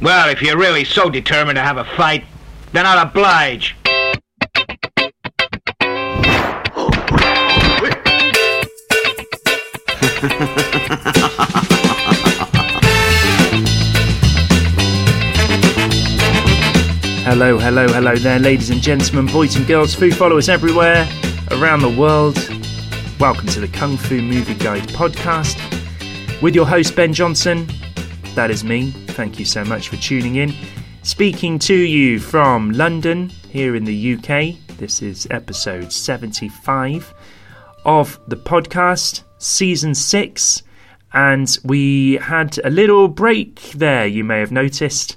Well, if you're really so determined to have a fight, then I'll oblige. Hello, hello, hello there, ladies and gentlemen, boys and girls, food followers everywhere around the world. Welcome to the Kung Fu Movie Guide podcast with your host, Ben Johnson. That is me. Thank you so much for tuning in. Speaking to you from London, here in the UK. This is episode 75 of the podcast, season 6. And we had a little break there, you may have noticed.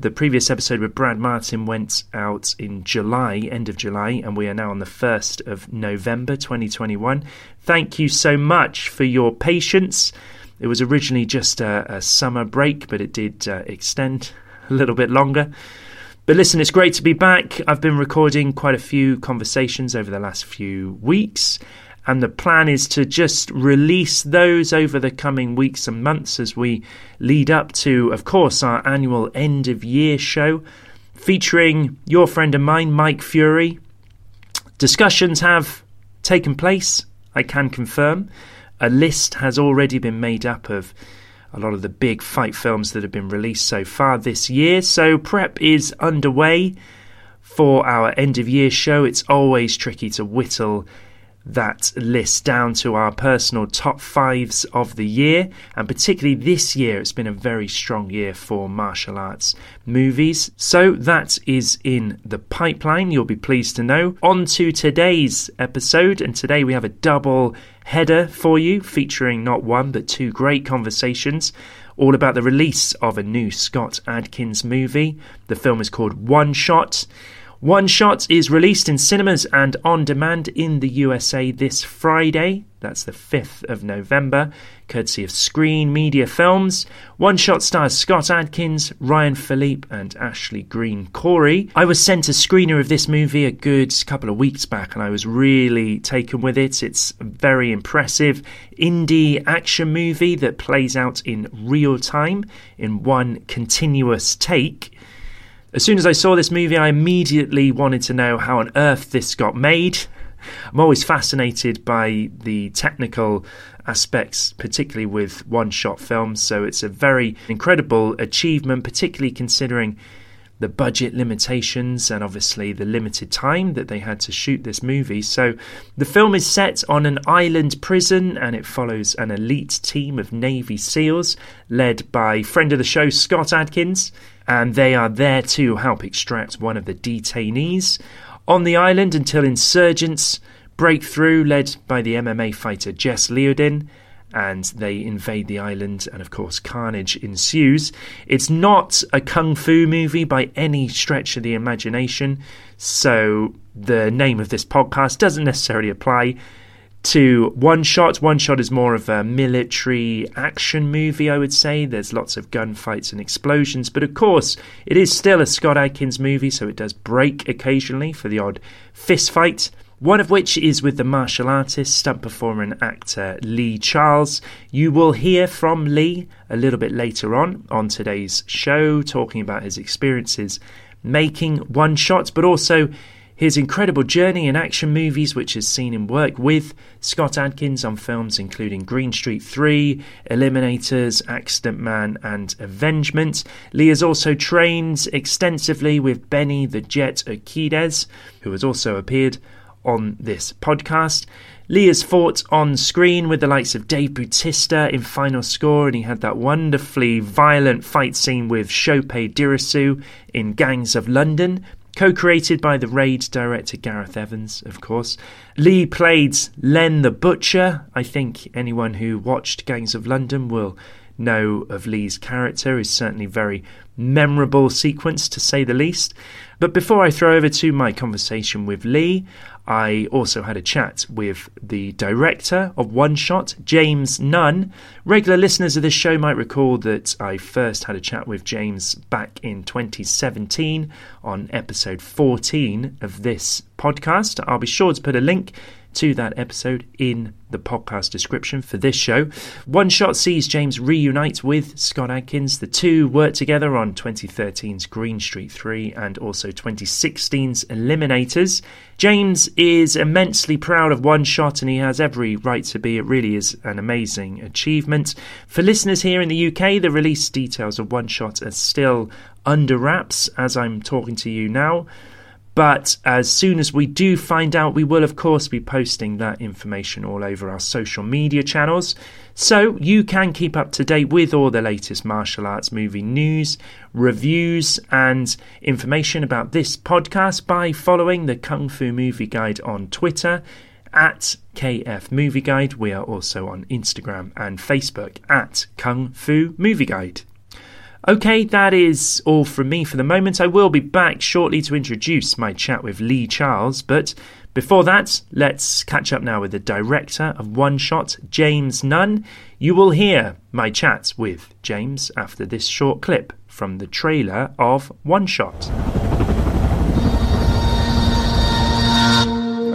The previous episode with Brad Martin went out in July, end of July, and we are now on the 1st of November 2021. Thank you so much for your patience. It was originally just a, a summer break, but it did uh, extend a little bit longer. But listen, it's great to be back. I've been recording quite a few conversations over the last few weeks, and the plan is to just release those over the coming weeks and months as we lead up to, of course, our annual end of year show featuring your friend of mine, Mike Fury. Discussions have taken place, I can confirm. A list has already been made up of a lot of the big fight films that have been released so far this year. So prep is underway for our end of year show. It's always tricky to whittle that list down to our personal top fives of the year. And particularly this year, it's been a very strong year for martial arts movies. So that is in the pipeline, you'll be pleased to know. On to today's episode. And today we have a double header for you featuring not one but two great conversations all about the release of a new Scott Adkins movie. The film is called One Shot. One Shot is released in cinemas and on demand in the USA this Friday. That's the 5th of November, courtesy of Screen Media Films. One Shot stars Scott Adkins, Ryan Phillippe, and Ashley Greene Khoury. I was sent a screener of this movie a good couple of weeks back, and I was really taken with it. It's a very impressive indie action movie that plays out in real time in one continuous take. As soon as I saw this movie, I immediately wanted to know how on earth this got made. I'm always fascinated by the technical aspects, particularly with one shot films, so it's a very incredible achievement, particularly considering the budget limitations and obviously the limited time that they had to shoot this movie. So, the film is set on an island prison and it follows an elite team of Navy SEALs led by friend of the show, Scott Adkins, and they are there to help extract one of the detainees on the island until insurgents break through, led by the MMA fighter Jess Liaudin and they invade the island, and of course, carnage ensues. It's not a kung fu movie by any stretch of the imagination, so the name of this podcast doesn't necessarily apply to One Shot. One Shot is more of a military action movie, I would say. There's lots of gunfights and explosions, but of course, it is still a Scott Adkins movie, so it does break occasionally for the odd fist fight one of which is with the martial artist, stunt performer, and actor Lee Charles. You will hear from Lee a little bit later on on today's show, talking about his experiences making one shot, but also his incredible journey in action movies, which has seen him work with Scott Adkins on films including Green Street 3, Eliminators, Accident Man, and Avengement. Lee has also trained extensively with Benny the Jet Urquidez, who has also appeared on this podcast. Lee has fought on screen with the likes of Dave Bautista in Final Score, and he had that wonderfully violent fight scene with Sope Dirisu in Gangs of London, co created by the Raid director Gareth Evans, of course. Lee played Len the Butcher. I think anyone who watched Gangs of London will know of Lee's character is certainly very memorable sequence to say the least. But before I throw over to my conversation with Lee, I also had a chat with the director of One Shot, James Nunn. Regular listeners of this show might recall that I first had a chat with James back in 2017 on episode 14 of this podcast. I'll be sure to put a link to that episode in the podcast description for this show. One Shot sees James reunite with Scott Adkins. The two worked together on 2013's Green Street 3 and also 2016's Eliminators. James is immensely proud of One Shot and he has every right to be. It really is an amazing achievement. For listeners here in the UK, the release details of One Shot are still under wraps as I'm talking to you now. But as soon as we do find out, we will, of course, be posting that information all over our social media channels. So you can keep up to date with all the latest martial arts movie news, reviews, and information about this podcast by following the Kung Fu Movie Guide on Twitter at KF Movie Guide. We are also on Instagram and Facebook at Kung Fu Movie Guide. Okay, that is all from me for the moment. I will be back shortly to introduce my chat with Lee Charles, but before that, let's catch up now with the director of One Shot, James Nunn. You will hear my chat with James after this short clip from the trailer of One Shot.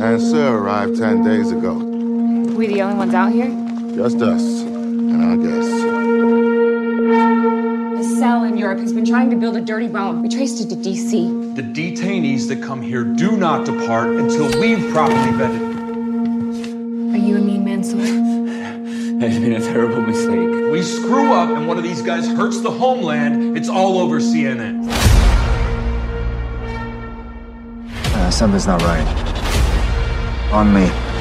And Sir arrived 10 days ago. We the only ones out here? Just us and our guests. A cell in Europe has been trying to build a dirty bomb. We traced it to DC. The detainees that come here do not depart until we've properly vetted. Are you a mean man, Sword? It's been a terrible mistake. We screw up and one of these guys hurts the homeland, it's all over CNN. Uh, something's not right. On me.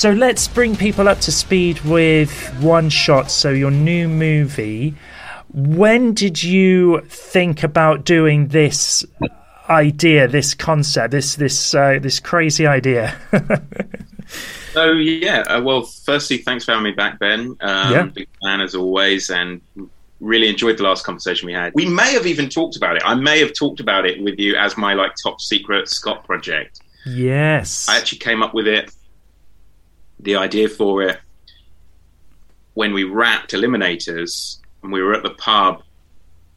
So let's bring people up to speed with One Shot. So, your new movie. When did you think about doing this idea, this concept, this this uh, this crazy idea? So yeah, uh, well, firstly, thanks for having me back, Ben. Um, Yeah. Big fan as always, and really enjoyed the last conversation we had. We may have even talked about it. I may have talked about it with you as my like top secret Scott project. yes. I actually came up with it, the idea for it, when we wrapped Eliminators, and we were at the pub.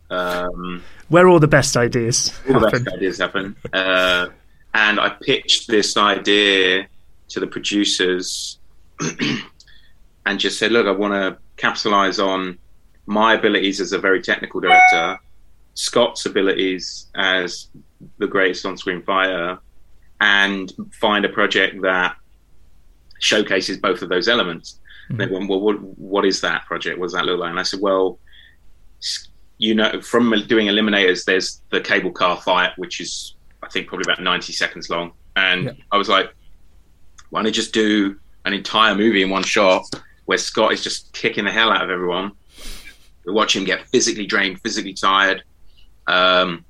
Um, Where all the best ideas all the best ideas happen. Uh, and I pitched this idea to the producers and just said, look, I want to capitalize on my abilities as a very technical director, Scott's abilities as the greatest on screen fighter, and find a project that showcases both of those elements. And They went, well, what, what is that project? What does that look like? And I said, well, you know, from doing Eliminators, there's the cable car fight, which is, I think, probably about 90 seconds long. And I was like, why don't I just do an entire movie in one shot where Scott is just kicking the hell out of everyone? We watch him get physically drained, physically tired. Um,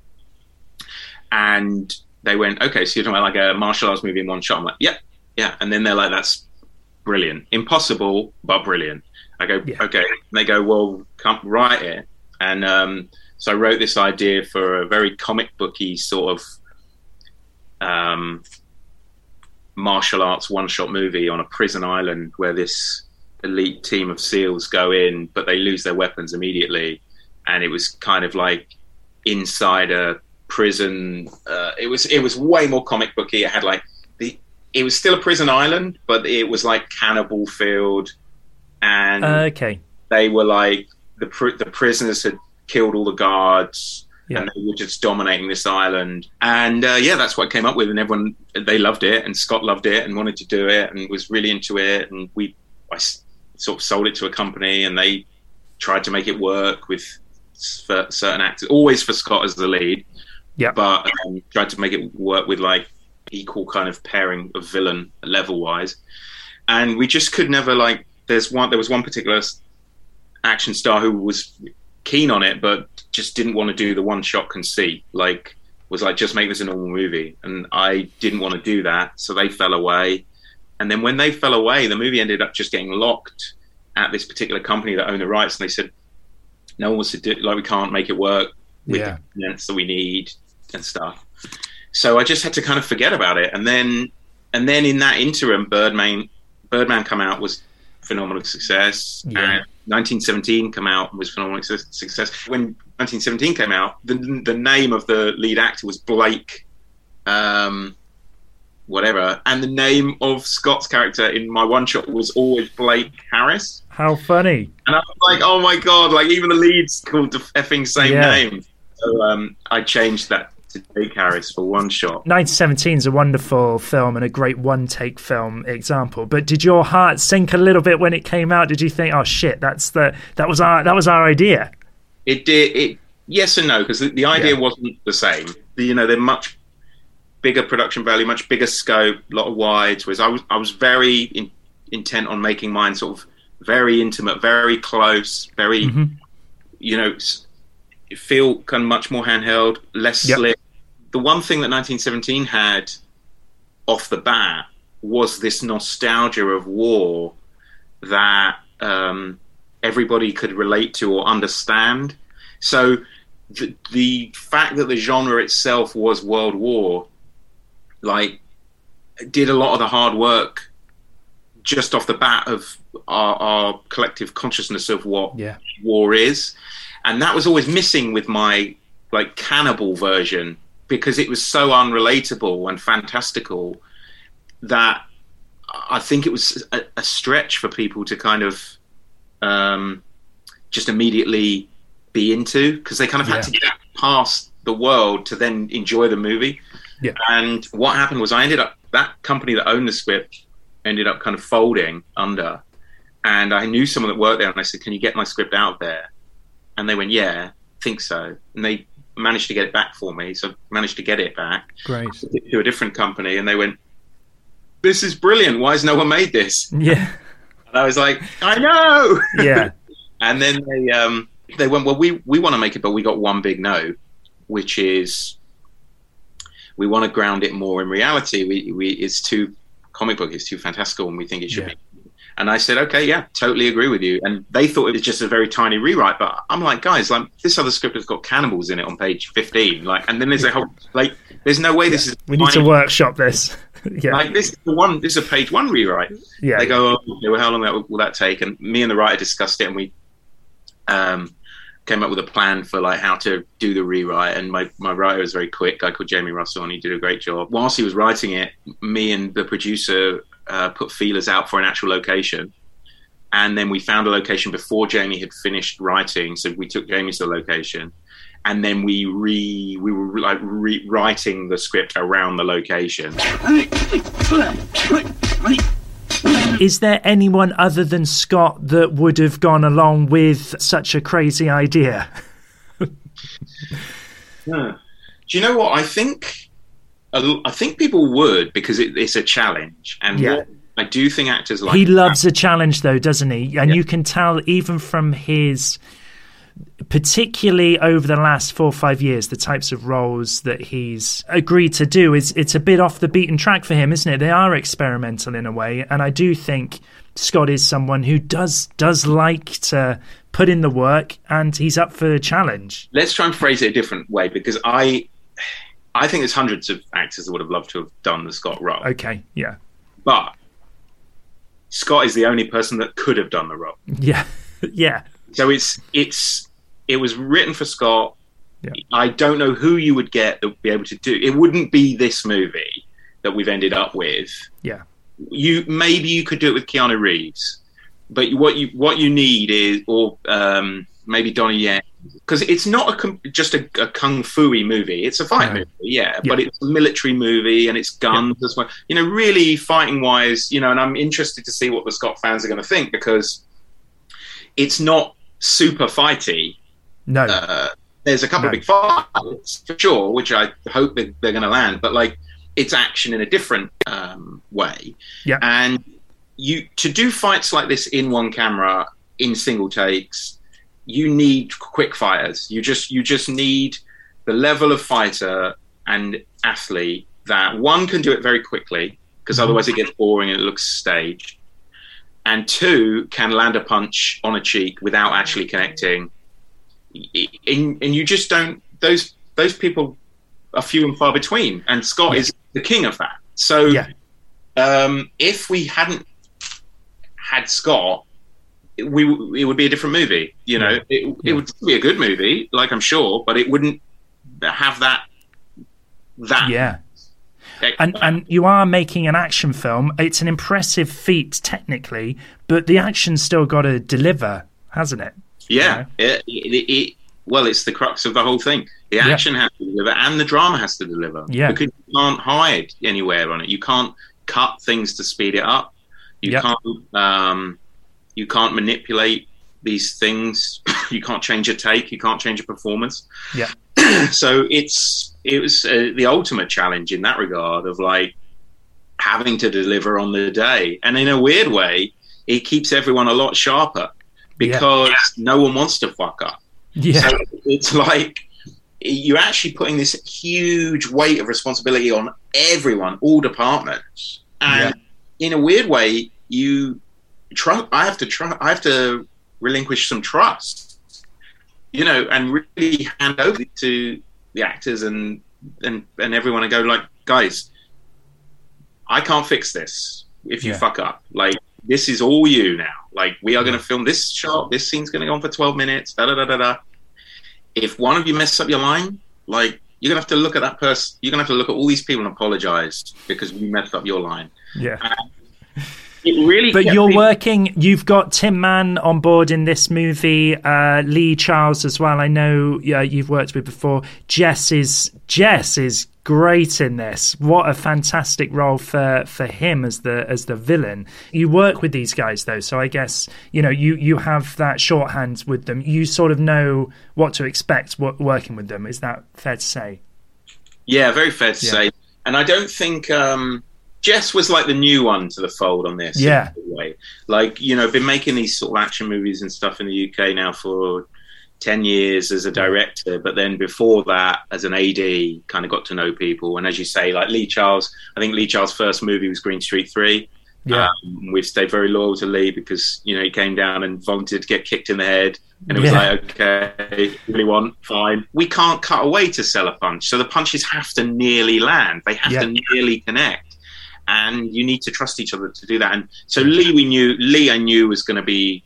and they went, okay, so you're talking about like a martial arts movie in one shot. I'm like, yep, yeah. And then they're like, that's brilliant. Impossible, but brilliant. I go, okay. And they go, well, come write it. And um, so I wrote this idea for a very comic booky sort of um, martial arts one shot movie on a prison island where this elite team of SEALs go in, but they lose their weapons immediately. And it was kind of like inside a prison. Uh, it was it was way more comic booky. It had like it was still a prison island, but it was like cannibal field, and okay. they were like the pr- the prisoners had killed all the guards Yeah. and they were just dominating this island and uh, yeah that's what I came up with and everyone they loved it and Scott loved it and wanted to do it and was really into it and we I s- sort of sold it to a company and they tried to make it work with for certain actors always for Scott as the lead Yeah. but um, tried to make it work with like equal kind of pairing of villain level wise and we just could never like there's one there was one particular action star who was keen on it, but just didn't want to do the one shot can see. Like, was like, just make this a normal movie. And I didn't want to do that. So they fell away. And then when they fell away, the movie ended up just getting locked at this particular company that owned the rights. And they said, no one wants to do like, we can't make it work with Yeah. the that we need and stuff. So I just had to kind of forget about it. And then, and then in that interim, Birdman, Birdman come out was phenomenal success. Yeah. And 1917 come out and was phenomenal success. When 1917 came out, the the name of the lead actor was Blake, um, whatever, and the name of Scott's character in my one shot was always Blake Harris. How funny. And I was like, oh my god, like even the lead's called the effing same Yeah. name. So um, I changed that to Blake Harris for one shot. 1917 is a wonderful film and a great one take film example. But did your heart sink a little bit when it came out? Did you think, "Oh shit, that's the that was our that was our idea"? It did it yes and no because the, the idea Yeah. wasn't the same. You know, they're much bigger production value, much bigger scope, a lot of wides. Whereas I was I was very in, intent on making mine sort of very intimate, very close, very mm-hmm. you know feel kind of much more handheld, less Yep. slick. The one thing that 1917 had off the bat was this nostalgia of war that um, everybody could relate to or understand. So the, the fact that the genre itself was World War, like, did a lot of the hard work just off the bat of our, our collective consciousness of what Yeah. war is, and that was always missing with my like cannibal version because it was so unrelatable and fantastical that I think it was a, a stretch for people to kind of um, just immediately be into because they kind of had Yeah. to get past the world to then enjoy the movie. Yeah. And what happened was I ended up that company that owned the script ended up kind of folding under, and I knew someone that worked there, and I said, "Can you get my script out there?" And they went, "Yeah, think so." And they managed to get it back for me, so I managed to get it back Great. to a different company, and they went, "This is brilliant. Why has no one made this?" Yeah. And I was like, "I know." Yeah. and then they um, they went, "Well, we we want to make it, but we got one big no, which is we want to ground it more in reality. We we it's too comic book, it's too fantastical, and we think it should Yeah. be." And I said, "Okay, yeah, totally agree with you." And they thought it was just a very tiny rewrite, but I'm like, guys, like this other script has got cannibals in it on page 15, like, and then there's a whole like, there's no way this is We need to workshop this. yeah. like this is the one. This is a page one rewrite. Yeah. They go, oh, okay, well, how long that, will that take? And me and the writer discussed it, and we um, came up with a plan for like how to do the rewrite. And my my writer was very quick, a guy called Jamie Russell, and he did a great job. Whilst he was writing it, me and the producer uh, put feelers out for an actual location. And then we found a location before Jamie had finished writing, so we took Jamie to the location, and then we re we were like rewriting the script around the location. Is there anyone other than Scott that would have gone along with such a crazy idea? Yeah. Do you know what I think? A l- I think people would because it, it's a challenge, and Yeah. what I do think actors like he loves a challenge, though, doesn't he? And you can tell even from his, particularly over the last four or five years, the types of roles that he's agreed to do is it's a bit off the beaten track for him, isn't it? They are experimental in a way, and I do think Scott is someone who does does like to put in the work, and he's up for a challenge. Let's try and phrase it a different way because I, I think there's hundreds of actors that would have loved to have done the Scott role, Okay, yeah, but Scott is the only person that could have done the role. yeah, yeah, So it's it's it was written for Scott. Yeah. I don't know who you would get that would be able to do. It wouldn't be this movie that we've ended up with. yeah, You maybe you could do it with Keanu Reeves, but what you what you need is or um, maybe Donnie Yen because it's not a com- just a, a kung fu-y movie. It's a fight No. movie, yeah, Yeah. but it's a military movie and it's guns as well. You know, really fighting wise, you know, and I'm interested to see what the Scott fans are going to think because it's not super fighty. no, Uh, there's a couple No. of big fights for sure, which I hope that they're going to land, but like it's action in a different um, way. Yeah. And you to do fights like this in one camera in single takes you need quick fighters. You just you just need the level of fighter and athlete that one can do it very quickly because otherwise it gets boring and it looks staged, and two can land a punch on a cheek without actually connecting. And, and you just don't those those people are few and far between, and Scott is the king of that. So Yeah. um, if we hadn't had Scott, we it would be a different movie. You know, it, it would be a good movie, like I'm sure, but it wouldn't have that that Yeah. And and you are making an action film. It's an impressive feat technically, but the action's still got to deliver, hasn't it? Yeah, it, it, it, well, it's the crux of the whole thing. The action has to deliver, and the drama has to deliver. Yeah. because you can't hide anywhere on it. You can't cut things to speed it up. You Yep. can't. Um, you can't manipulate these things. you can't change a take. You can't change a performance. Yeah. so it's it was uh, the ultimate challenge in that regard of like having to deliver on the day, and in a weird way, it keeps everyone a lot sharper because no one wants to fuck up. Yeah. So it's like you're actually putting this huge weight of responsibility on everyone, all departments, and in a weird way, you trust. I have to try. I have to relinquish some trust, you know, and really hand over to the actors and and and everyone and go like, guys, I can't fix this if you Yeah. fuck up. Like this is all you now. Like we are going to mm. film this shot. This scene's going to go on for twelve minutes. Da da da da da. If one of you messes up your line, like you're gonna have to look at that person. You're gonna have to look at all these people and apologize because we messed up your line. Yeah. It really. But you're me- working. You've got Tim Man on board in this movie. Uh, Lee Charles as well. I know yeah, you've worked with before. Jess is Jess is great in this. What a fantastic role for for him as the as the villain. You work with these guys though, so I guess you know you you have that shorthand with them. You sort of know what to expect working with them. Is that fair to say? Yeah, very fair to Yeah. say. And I don't think um, Jess was like the new one to the fold on this. Yeah. way. Like, you know, been making these sort of action movies and stuff in the UK now for 10 years as a director. But then before that, as an AD, kind of got to know people. And as you say, like Lee Charles, I think Lee Charles' first movie was Green Street 3. Yeah. Um, we've stayed very loyal to Lee because, you know, he came down and volunteered to get kicked in the head. And it was Yeah. like, okay, really want, fine. We can't cut away to sell a punch. So the punches have to nearly land. They have Yeah. to nearly connect. And you need to trust each other to do that. And so Lee, we knew, Lee, I knew was going to be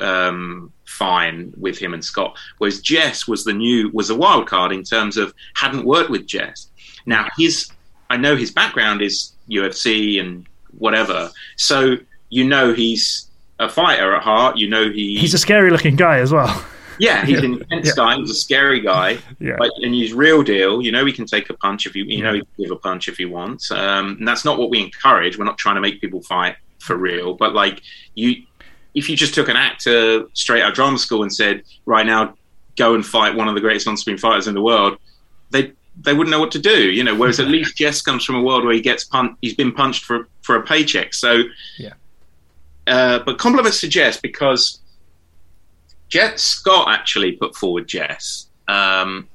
um, fine with him and Scott. Whereas Jess was the new, was a wild card in terms of hadn't worked with Jess. Now his, I know his background is UFC and whatever. So you know he's a fighter at heart. You know he He's a scary looking guy as well. Yeah, he's an intense Yeah. guy. He's a scary guy. Yeah. But, and he's real deal. You know, he can take a punch if you, you know, he can give a punch if he wants. Um, and that's not what we encourage. We're not trying to make people fight for real. But like you, if you just took an actor straight out of drama school and said, right now, go and fight one of the greatest on-screen fighters in the world, they they wouldn't know what to do. You know, whereas at least Jess comes from a world where he gets punched. He's been punched for for a paycheck. So Yeah. uh, but compliments to Jess because Jess Scott actually put forward Jess. Um,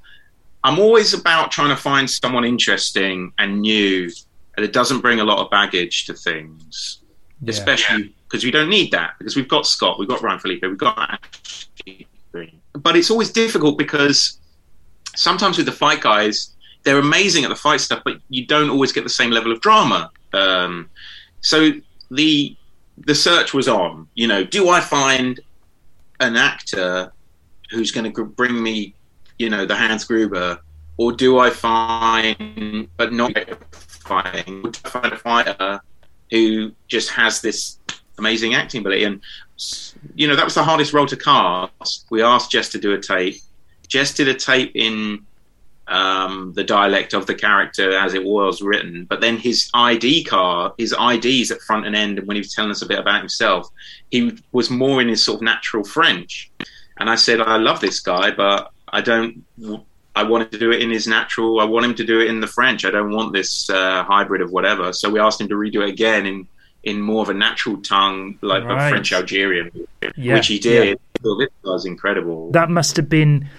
I'm always about trying to find someone interesting and new that doesn't bring a lot of baggage to things, especially because we don't need that because we've got Scott, we've got Ryan Phillippe, we've got Ashley Greene. But it's always difficult because sometimes with the fight guys, they're amazing at the fight stuff, but you don't always get the same level of drama. Um, so the the search was on. You know, do I find an actor who's going to bring me, you know, the Hans Gruber, or do I find, but not fighting, I find a fighter who just has this amazing acting ability? And you know, that was the hardest role to cast. We asked Jess to do a tape. Jess did a tape in um, the dialect of the character as it was written, but then his ID card, his IDs at front and end, and when he was telling us a bit about himself, he was more in his sort of natural French. And I said, I love this guy, but I don't. I wanted to do it in his natural. I want him to do it in the French. I don't want this uh, hybrid of whatever. So we asked him to redo it again in in more of a natural tongue, like Right. a French Algerian, Yeah, which he did. Well, this guy's incredible. that must have been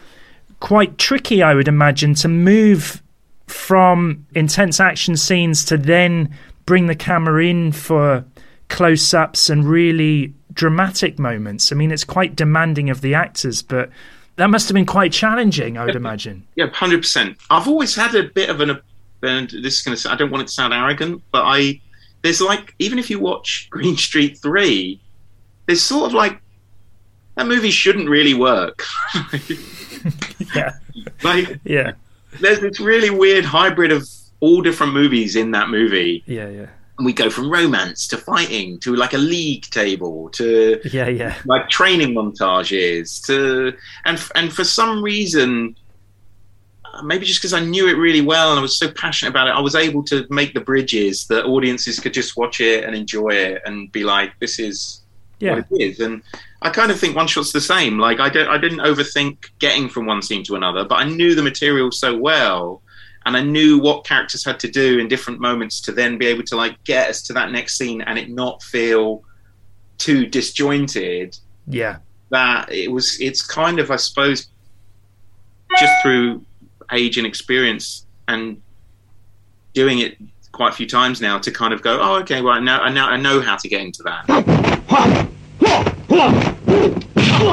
quite tricky, I would imagine, to move from intense action scenes to then bring the camera in for close ups and really dramatic moments. I mean, it's quite demanding of the actors, but that must have been quite challenging, I would imagine. Yeah, hundred percent. I've always had a bit of an. And this is going to. I don't want it to sound arrogant, but I. There's like even if you watch Green Street Three, there's sort of like that movie shouldn't really work. Yeah. like Yeah. there's this really weird hybrid of all different movies in that movie. Yeah, yeah. And we go from romance to fighting to like a league table to Yeah, yeah. like training montages to and and for some reason uh, maybe just because I knew it really well and I was so passionate about it I was able to make the bridges that audiences could just watch it and enjoy it and be like this is Yeah. what it is and I kind of think one shot's the same like I don't I didn't overthink getting from one scene to another but I knew the material so well and I knew what characters had to do in different moments to then be able to like get us to that next scene and it not feel too disjointed Yeah. that it was it's kind of I suppose just through age and experience and doing it quite a few times now to kind of go oh okay well now I now I know how to get into that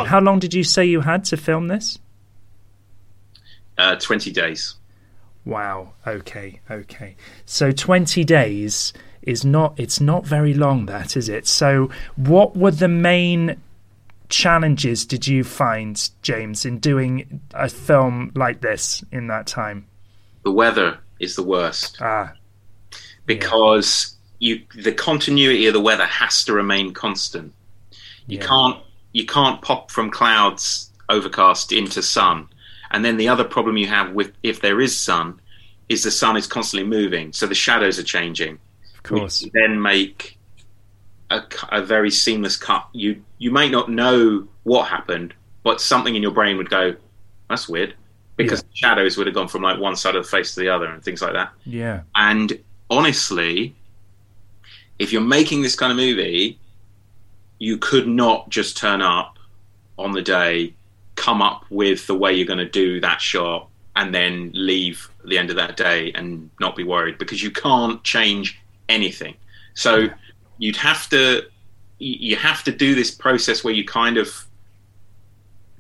How long did you say you had to film this? uh, 20 days Wow. Okay. Okay. So 20 days is not it's not very long that is it. So what were the main challenges did you find James in doing a film like this in that time? the weather is the worst Ah, because you the continuity of the weather has to remain constant you Yeah. can't you can't pop from clouds overcast into sun and then the other problem you have with if there is sun is the sun is constantly moving so the shadows are changing of course. then make a, a very seamless cut you you may not know what happened but something in your brain would go that's weird because the shadows would have gone from like one side of the face to the other and things like that Yeah. and honestly, if you're making this kind of movie, you could not just turn up on the day, come up with the way you're going to do that shot, and then leave the end of that day and not be worried because you can't change anything. So you'd have to you you have to do this process where you kind of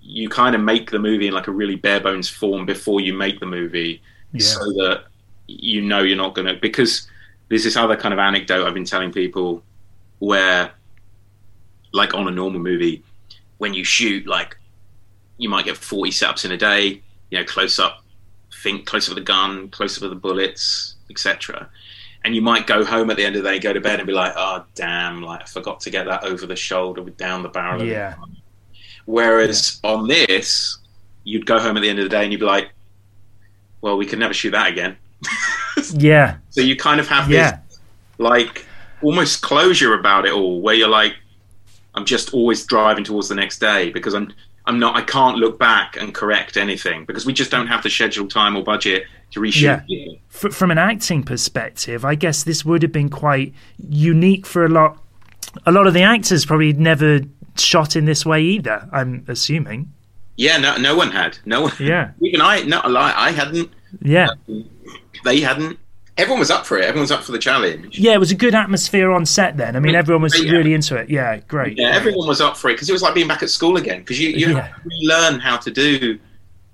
you kind of make the movie in like a really bare bones form before you make the movie Yeah. so that you know you're not going to because there's this other kind of anecdote I've been telling people where like on a normal movie when you shoot like you might get 40 setups in a day you know close up think close up with the gun close up with the bullets etc and you might go home at the end of the day go to bed and be like oh damn like I forgot to get that over the shoulder with down the barrel of the Yeah. whereas on this you'd go home at the end of the day and you'd be like well we can never shoot that again Yeah. so you kind of have Yeah. this like almost closure about it all, where you're like, I'm just always driving towards the next day because I'm I'm not I can't look back and correct anything because we just don't have the schedule time or budget to reshoot. Yeah. F- from an acting perspective, I guess this would have been quite unique for a lot. A lot of the actors probably never shot in this way either. I'm assuming. Yeah, no, no one had. No one. Yeah. Even I, no, I, I hadn't. Yeah. Um, They hadn't. Everyone was up for it. Everyone was up for the challenge. Yeah, it was a good atmosphere on set then. I mean, everyone was Yeah. really into it. Yeah, great. Yeah, everyone was up for it because it was like being back at school again. Because you you Yeah. have to relearn how to do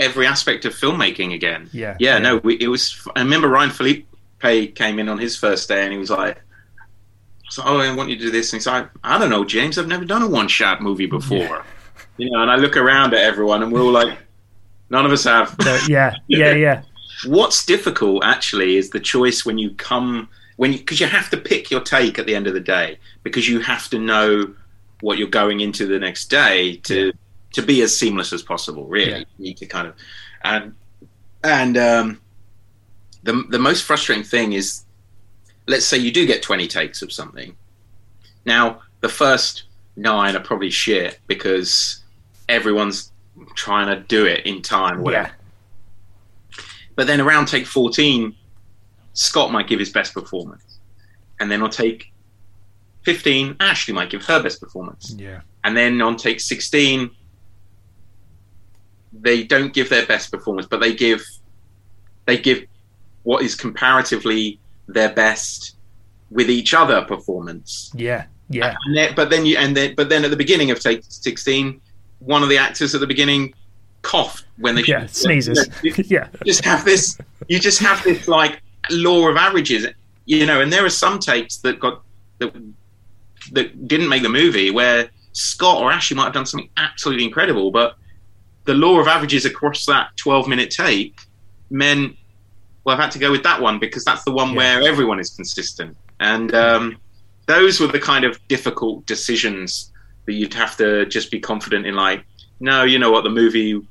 every aspect of filmmaking again. Yeah, yeah. yeah. No, we, it was. I remember Ryan Phillippe came in on his first day and he was like, "So, oh, I want you to do this." And he's like, "I don't know, James. I've never done a one-shot movie before." You know, and I look around at everyone and we're all like, "None of us have." So, yeah, yeah, yeah. What's difficult actually is the choice when you come when because you, have to pick your take at the end of the day because you have to know what you're going into the next day to to be as seamless as possible. Really, Yeah. you need to kind of and and um, the the most frustrating thing is, let's say you do get 20 takes of something. Now the first nine are probably shit because everyone's trying to do it in time. Whatever. Yeah. But then around take 14, Scott might give his best performance. And then on take 15, Ashley might give her best performance. Yeah. And then on take 16, they don't give their best performance, but they give they give what is comparatively their best with each other performance. Yeah, yeah. And then, but then you and then but then at the beginning of take sixteen, one of the actors at the beginning coughed when they yeah sneezes. You, yeah, just have this. You just have this like law of averages, you know. And there are some takes that got that that didn't make the movie where Scott or Ashley might have done something absolutely incredible, but the law of averages across that twelve minute take meant well, I've had to go with that one because that's the one yeah. where everyone is consistent. And um, those were the kind of difficult decisions that you'd have to just be confident in. Like, no, you know what, the movie.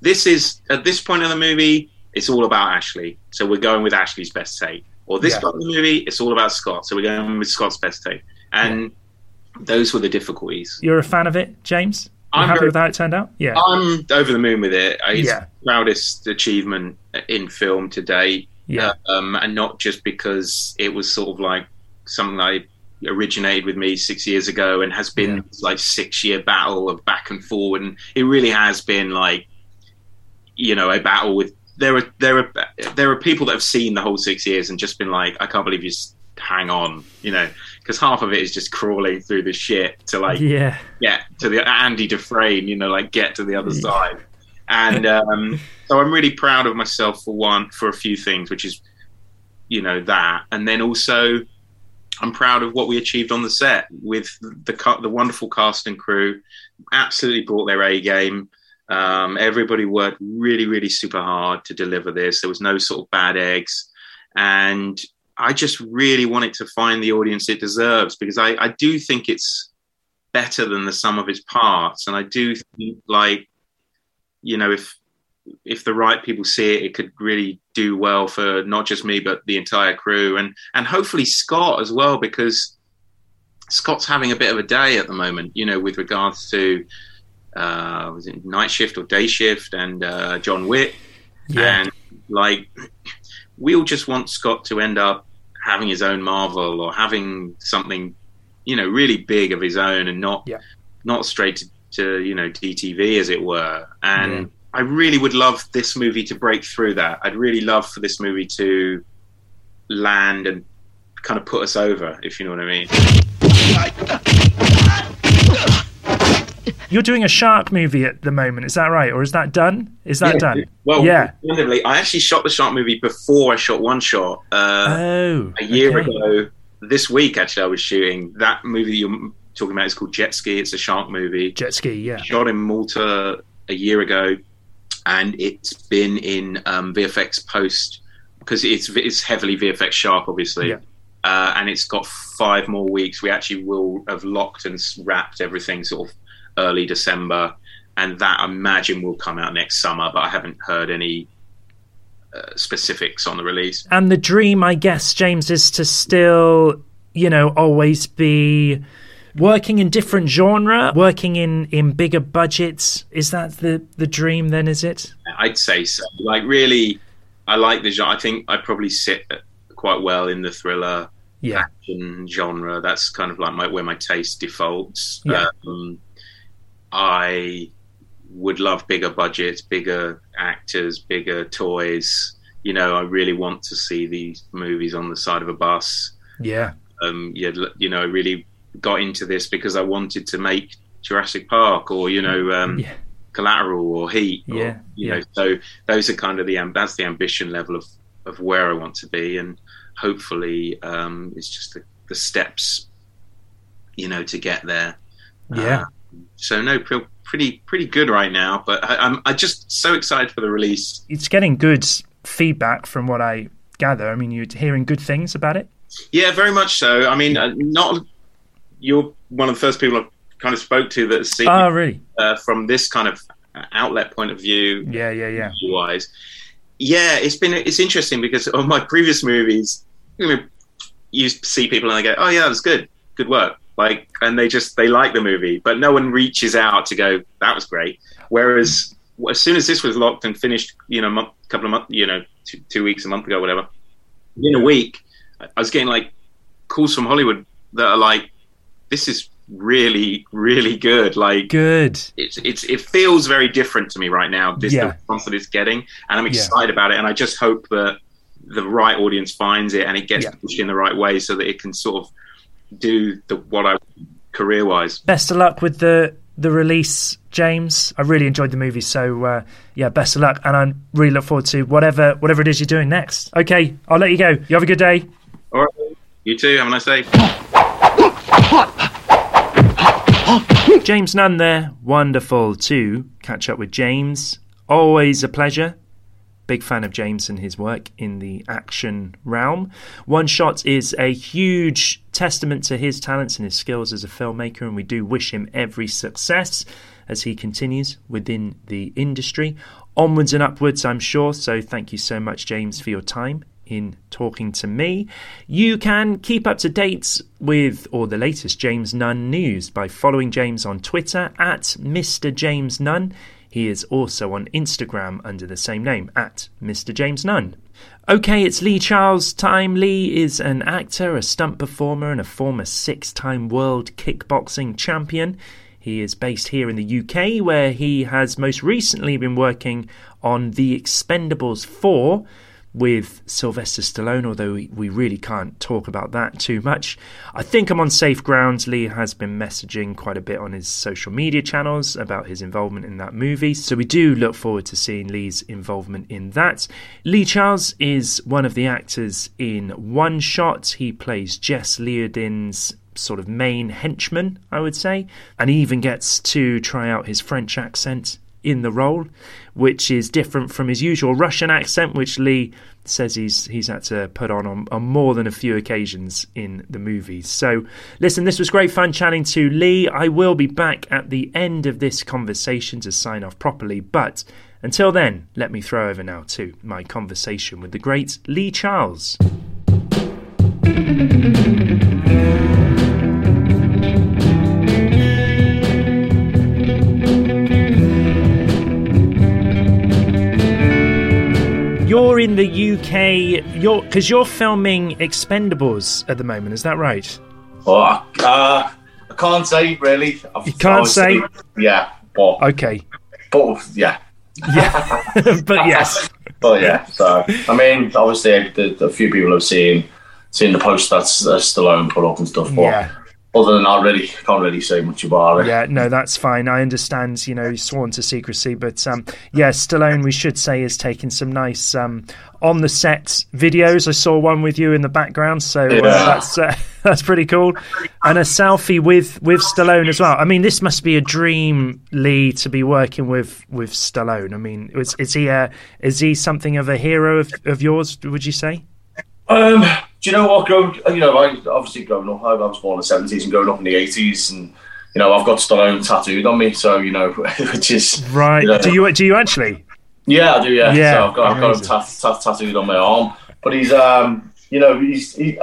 This is at this point in the movie, it's all about Ashley, so we're going with Ashley's best take. Or this yeah. part of the movie, it's all about Scott, so we're going with Scott's best take. And yeah. those were the difficulties. You're a fan of it, James? I'm happy very, with how it turned out? Yeah. I'm over the moon with it. It's yeah. proudest achievement in film today. Yeah. Um, and not just because it was sort of like something I originated with me six years ago and has been yeah. like six year battle of back and forward. And it really has been like, you know, a battle with, there are, there are, there are people that have seen the whole six years and just been like, I can't believe you just hang on, you know, because half of it is just crawling through the shit to like yeah get to the Andy Dufresne, you know, like get to the other yeah. side. And um, so I'm really proud of myself for one for a few things, which is you know that, and then also I'm proud of what we achieved on the set with the the wonderful cast and crew. Absolutely brought their A game. Um, everybody worked really, really super hard to deliver this. There was no sort of bad eggs, and I just really want it to find the audience it deserves because I, I do think it's better than the sum of its parts, and I do think like you know if if the right people see it, it could really do well for not just me but the entire crew and and hopefully Scott as well because Scott's having a bit of a day at the moment, you know, with regards to uh, was it night shift or day shift and uh, John Wick, yeah. and like we all just want Scott to end up having his own Marvel or having something, you know, really big of his own and not yeah. not straight to, to, you know DTV as it were. And yeah. I really would love this movie to break through that. I'd really love for this movie to land and kind of put us over, if you know what I mean. You're doing a shark movie at the moment, is that right? Or is that done? Is that yeah, done? Well, yeah. I actually shot the shark movie before I shot One Shot. Uh, oh, a year okay. ago. This week, actually, I was shooting that movie you're talking about. It's called Jet Ski. It's a shark movie. Jet Ski, yeah. Shot in Malta a year ago, and it's been in um, VFX post because it's it's heavily VFX sharp, obviously. Yeah. Uh, and it's got five more weeks. We actually will have locked and wrapped everything sort of early December, and that I imagine will come out next summer. But I haven't heard any uh, specifics on the release. And the dream, I guess, James, is to still, you know, always be working in different genre, working in in bigger budgets. Is that the the dream? Then is it? I'd say so. Like really, I like the genre. I think I probably sit quite well in the thriller. Yeah. Action genre. That's kind of like my, where my taste defaults. Yeah. Um, I would love bigger budgets, bigger actors, bigger toys. You know, I really want to see these movies on the side of a bus. Yeah. Um, yeah, you know, I really got into this because I wanted to make Jurassic Park or, you know, um, yeah. Collateral or Heat. Or, yeah. You yeah. know, so those are kind of the, that's the ambition level of, of where I want to be. And hopefully um, it's just the, the steps, you know, to get there. Yeah. Uh, so no, pretty pretty good right now. But I, I'm I just so excited for the release. It's getting good feedback from what I gather. I mean, you're hearing good things about it. Yeah, very much so. I mean, uh, not you're one of the first people I've kind of spoke to that seen oh, really? uh, from this kind of outlet point of view. Yeah, yeah, yeah. Wise, yeah. It's been it's interesting because on my previous movies, you, know, you see people and they go, "Oh yeah, that was good, good work." like and they just they like the movie but no one reaches out to go that was great whereas as soon as this was locked and finished you know a month, couple of months you know two, two weeks a month ago whatever in a week i was getting like calls from hollywood that are like this is really, really good. Like good. It's it's it feels very different to me right now. This Yeah. the response that it's getting, and I'm Yeah. excited about it. And I just hope that the right audience finds it and it gets Yeah. pushed in the right way so that it can sort of do the what I career wise. Best of luck with the the release, James. I really enjoyed the movie, so uh, yeah, best of luck, and I really look forward to whatever whatever it is you're doing next. Okay, I'll let you go. You have a good day. All right, you too. Have a nice day. James Nunn there. Wonderful to catch up with James. Always a pleasure. Big fan of James and his work in the action realm. One Shot is a huge testament to his talents and his skills as a filmmaker, and we do wish him every success as he continues within the industry. Onwards and upwards, I'm sure. So thank you so much, James, for your time in talking to me. You can keep up to date with all the latest James Nunn news by following James on Twitter at Mr. James Nunn. He is also on Instagram under the same name at Mr. James Nunn. Okay, it's Lee Charles' time. Lee is an actor, a stunt performer, and a former six time world kickboxing champion. He is based here in the UK, where he has most recently been working on The Expendables 4 with Sylvester Stallone, although we, we really can't talk about that too much. I think I'm on safe grounds. Lee has been messaging quite a bit on his social media channels about his involvement in that movie, so we do look forward to seeing Lee's involvement in that. Lee Charles is one of the actors in One Shot. He plays Jess Liaudin's sort of main henchman, I would say, and he even gets to try out his French accent in the role, which is different from his usual Russian accent, which Lee says he's he's had to put on, on on more than a few occasions in the movies. So, listen, this was great fun chatting to Lee. I will be back at the end of this conversation to sign off properly, but until then, let me throw over now to my conversation with the great Lee Charles. You're in the UK. You're because you're filming Expendables at the moment. Is that right? Oh, I, uh, I can't say really. I've, You can't say? Yeah, but Okay. but yeah, Yeah, but yes. but yeah. So I mean, obviously, the few people have seen seen the post that's, that's Stallone put up and stuff. But Yeah. Other than that, I really can't really say much about it. Yeah, no, that's fine. I understand, you know, he's sworn to secrecy, but um, yeah, Stallone, we should say, is taking some nice um, on the set videos. I saw one with you in the background, so uh, Yeah. that's uh, that's pretty cool. And a selfie with with Stallone as well. I mean, this must be a dream, Lee, to be working with with Stallone. I mean, is, is he a is he something of a hero of, of yours? Would you say? Um, do you know what? Growing, you know, I obviously growing up, I was born in the seventies and growing up in the eighties, and you know, I've got Stallone tattooed on me, so you know, which is Right? you know- Do you do you actually? Yeah, I do. Yeah, Yeah, So I've got, I've got him amazing. tat- tat- tattooed on my arm. But he's, um, you know, he's he,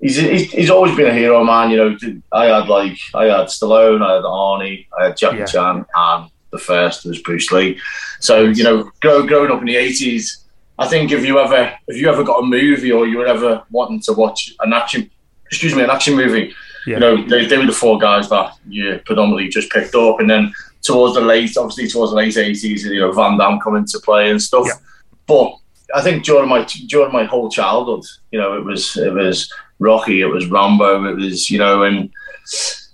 he's, he's he's always been a hero, man. You know, I had like I had Stallone, I had Arnie, I had Jackie Yeah. Chan, and the first was Bruce Lee. So you know, grow, growing up in the eighties, I think if you ever if you ever got a movie or you were ever wanting to watch an action, excuse me, an action movie, Yeah. you know, they, they were the four guys that you predominantly just picked up, and then towards the late, obviously towards the late eighties, you know, Van Damme come into play and stuff. Yeah. But I think during my during my whole childhood, you know, it was it was Rocky, it was Rambo, it was you know, and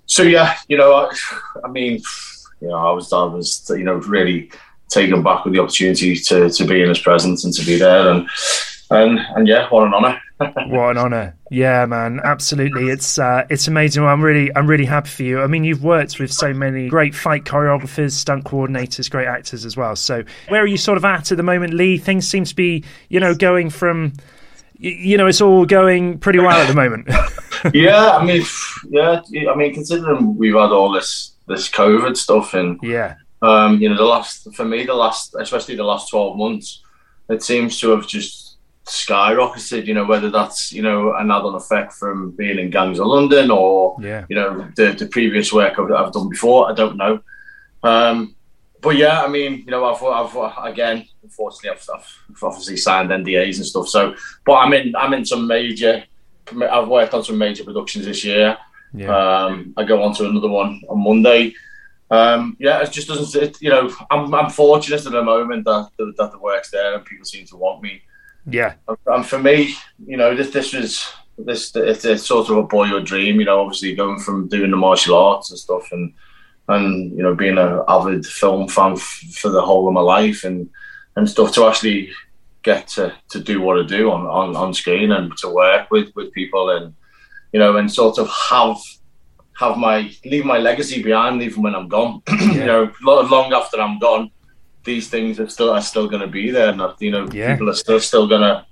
so yeah, you know, I, I mean, you know, I was I was you know really taken back with the opportunity to to be in his presence and to be there, and and and yeah, what an honour. What an honor! Yeah, man, absolutely. It's uh, it's amazing. I'm really I'm really happy for you. I mean, you've worked with so many great fight choreographers, stunt coordinators, great actors as well. So, where are you sort of at at the moment, Lee? Things seem to be, you know, going from, you know, it's all going pretty well at the moment. yeah, I mean, yeah, I mean, considering we've had all this this COVID stuff and yeah, um, you know, the last for me, the last, especially the last twelve months, it seems to have just skyrocketed. You know, whether that's you know an add-on effect from being in Gangs of London or yeah, you know the the previous work I've, I've done before. I don't know, um, but yeah, I mean, you know, I've, I've again, unfortunately, I've, I've obviously signed NDAs and stuff. So, but I'm in I'm in some major. I've worked on some major productions this year. Yeah. Um, I go on to another one on Monday. Um, yeah, it just doesn't. It, you know, I'm I'm fortunate at the moment that, that that the work's there and people seem to want me. Yeah. And for me, you know, this this was this it's, it's sort of a boyhood dream. You know, obviously going from doing the martial arts and stuff, and and you know being an avid film fan f- for the whole of my life, and and stuff to actually get to, to do what I do on, on, on screen and to work with, with people and you know and sort of have have my leave my legacy behind even when I'm gone. you know, long after I'm gone, these things are still are still going to be there. And you know, Yeah. people are still still gonna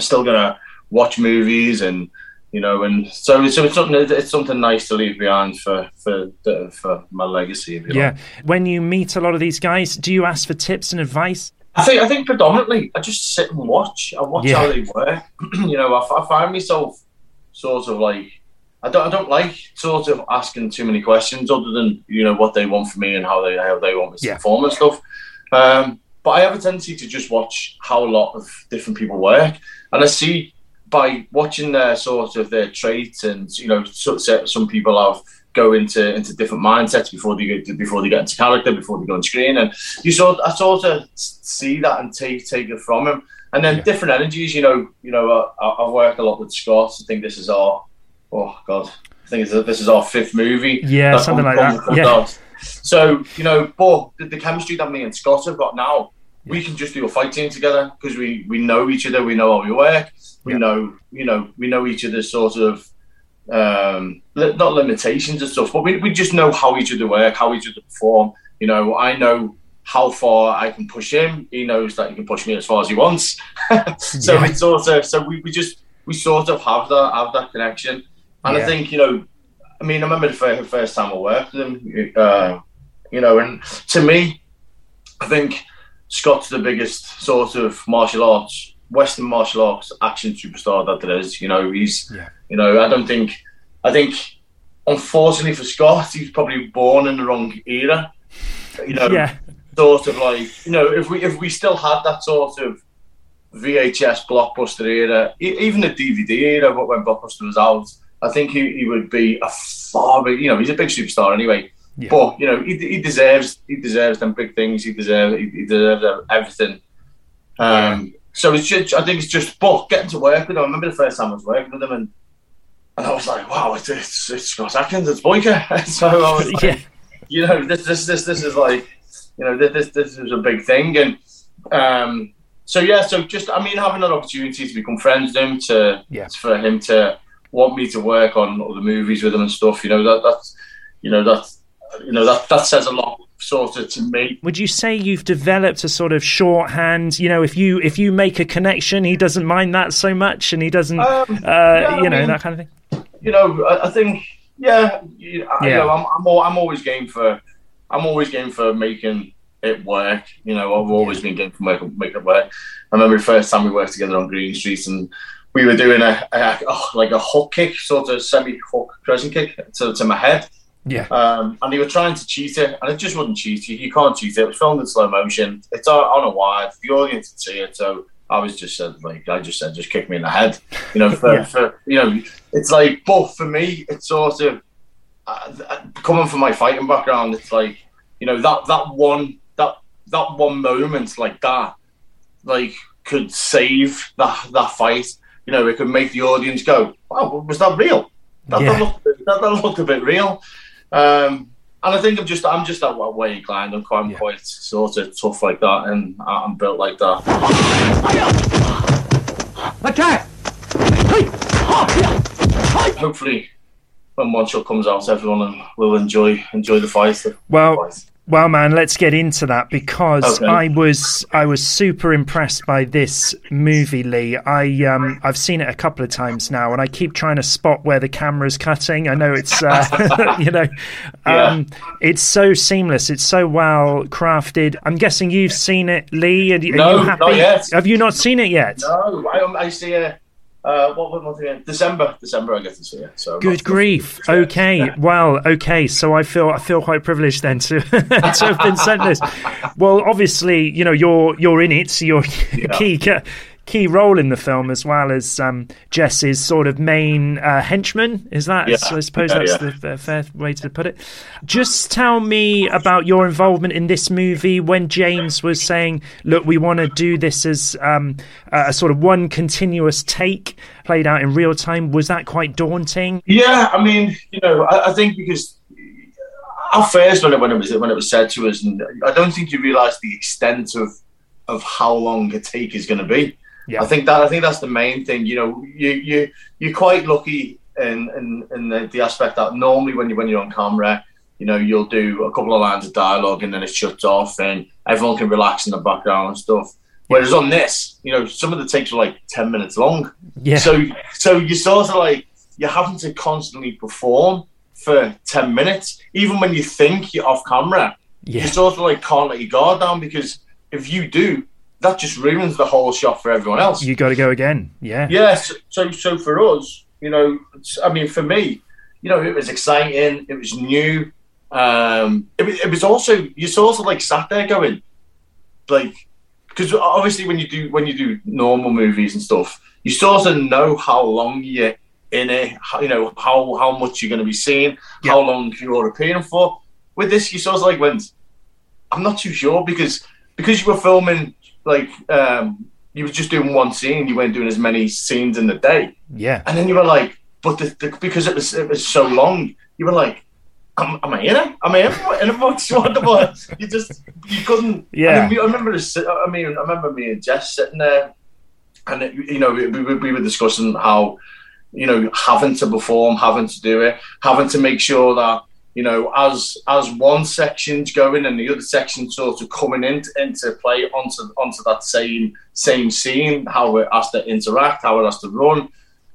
still gonna watch movies and you know, and so so it's something it's something nice to leave behind for for for my legacy. If you Yeah. like. When you meet a lot of these guys, do you ask for tips and advice? I think I think predominantly I just sit and watch. I watch Yeah. how they work. you know, I find myself sort of like I don't I don't like sort of asking too many questions other than you know what they want from me and how they how they want me to Yeah. perform and stuff. Um, but I have a tendency to just watch how a lot of different people work, and I see by watching their sort of their traits and you know so, so- some people have go into into different mindsets before they get before they get into character before they go on screen. And you sort I sort of see that and take take it from him and then different energies you know you know I, I've worked a lot with Scott I think this is our oh god. I think it's, this is our fifth movie. Yeah, That's something like that. Yeah. So you know but the, the chemistry that me and Scott have got now we can just do a fight scene together because we we know each other we know how we work we know you know we know each other's sort of um li- not limitations and stuff but we, we just know how each other work how each other perform. You know i know how far i can push him. He knows that he can push me as far as he wants. So Yeah. it's sort of so we, we just we sort of have that have that connection and Yeah. i think you know i mean i remember the fir- first time i worked with him uh, you know and to me i think scott's the biggest sort of martial arts western martial arts action superstar that there is you know he's Yeah. you know, I don't think. I think, unfortunately for Scott, he's probably born in the wrong era. You know, Yeah. sort of like you know, if we if we still had that sort of VHS blockbuster era, even the DVD era, but when blockbuster was out, I think he, he would be a far big. You know, he's a big superstar anyway. Yeah. But you know, he, he deserves he deserves them big things. He deserves he, he deserves everything. Um, so it's just, I think it's just, but getting to work with him. I remember the first time I was working with him, and and I was like, wow, it's it's, it's Scott Adkins, it's Boyka. so I was like, Yeah. you know, this this this this is like, you know, this this, this is a big thing, and um, so yeah, so just I mean, having an opportunity to become friends with him, to Yeah. for him to want me to work on other movies with him and stuff, you know, that that's you know that you know that that says a lot sort of to me. Would you say you've developed a sort of shorthand? You know, if you if you make a connection, he doesn't mind that so much, and he doesn't, Um, uh, yeah, you I know, mean- that kind of thing. you know, I, I think, yeah, you, I, Yeah. you know, I'm, I'm, al- I'm always game for, I'm always game for making it work. You know, I've always been game for making make it work. I remember the first time we worked together on Green Street, and we were doing a, a, oh, like a hook kick, sort of semi hook crescent kick to, to my head. Yeah. Um, and they were trying to cheat it, and it just wouldn't cheat. You, you can't cheat it. It was filmed in slow motion. It's on, on a wide. The audience could see it, so I was just said like I just said, just kick me in the head. You know, for, Yeah. for you know, it's like. But for me, it's sort of uh, coming from my fighting background. It's like you know that that one that that one moment like that, like could save that that fight. You know, it could make the audience go, "Wow, was that real? That, Yeah. that, looked, that, that looked a bit real." Um, and I think I'm just I'm just that way inclined. I'm quite, I'm quite sort of tough like that, and I'm built like that. Attack! Hopefully, when one shot comes out, everyone will enjoy enjoy the fight. Well, well, man, let's get into that because Okay. I was I was super impressed by this movie, Lee. I um I've seen it a couple of times now, and I keep trying to spot where the camera's cutting. I know it's uh, you know, um, it's so seamless. It's so well crafted. I'm guessing you've seen it, Lee. Are, you- are No, you happy? not yet. Have you not seen it yet? No, I, I see a uh, what month again? December. December, I get to see it. So Good grief. Okay. Well, okay. So I feel I feel quite privileged then to to have been sent this. Well, obviously, you know, you're you're in it. So you're a key key role in the film as well as um, Jess's sort of main uh, henchman. Is that? Yeah. I suppose Yeah, that's yeah. the the fair way to put it. Just tell me about your involvement in this movie when James was saying, "Look, we want to do this as um, a sort of one continuous take played out in real time." Was that quite daunting? Yeah, I mean, you know, I, I think because at first when it, when it was when it was said to us, and I don't think you realise the extent of of how long a take is going to be. Yeah. I think that I think that's the main thing. You know, you you you're quite lucky in in, in the, the aspect that normally when you when you're on camera, you know, you'll do a couple of lines of dialogue and then it shuts off and everyone can relax in the background and stuff. Whereas on this, you know, some of the takes were like ten minutes long. Yeah. So so you're sort of like you're having to constantly perform for ten minutes, even when you think you're off camera. Yeah. You sort of like can't let your guard down because if you do, that just ruins the whole shot for everyone else. You got to go again. Yeah. Yes. So, so for us, you know, I mean, for me, you know, it was exciting. It was new. Um, it, was- it was also you sort of like sat there going, like, because obviously when you do when you do normal movies and stuff, you sort of know how long you're in it. How, you know how how much you're going to be seeing, how long you're appearing for. With this, you sort of like went, I'm not too sure because because you were filming like um, you were just doing one scene, you weren't doing as many scenes in the day, Yeah. and then you were like, but the, the, because it was it was so long, you were like, am, am I in it? Am I in it? It? What, what? You just you couldn't. Yeah. I, mean, I remember. I mean, I remember me and Jess sitting there, and it, you know, we, we, we were discussing how you know having to perform, having to do it, having to make sure that you know as as one section's going and the other section sort of coming in into play onto onto that same same scene, how it has to interact, how it has to run.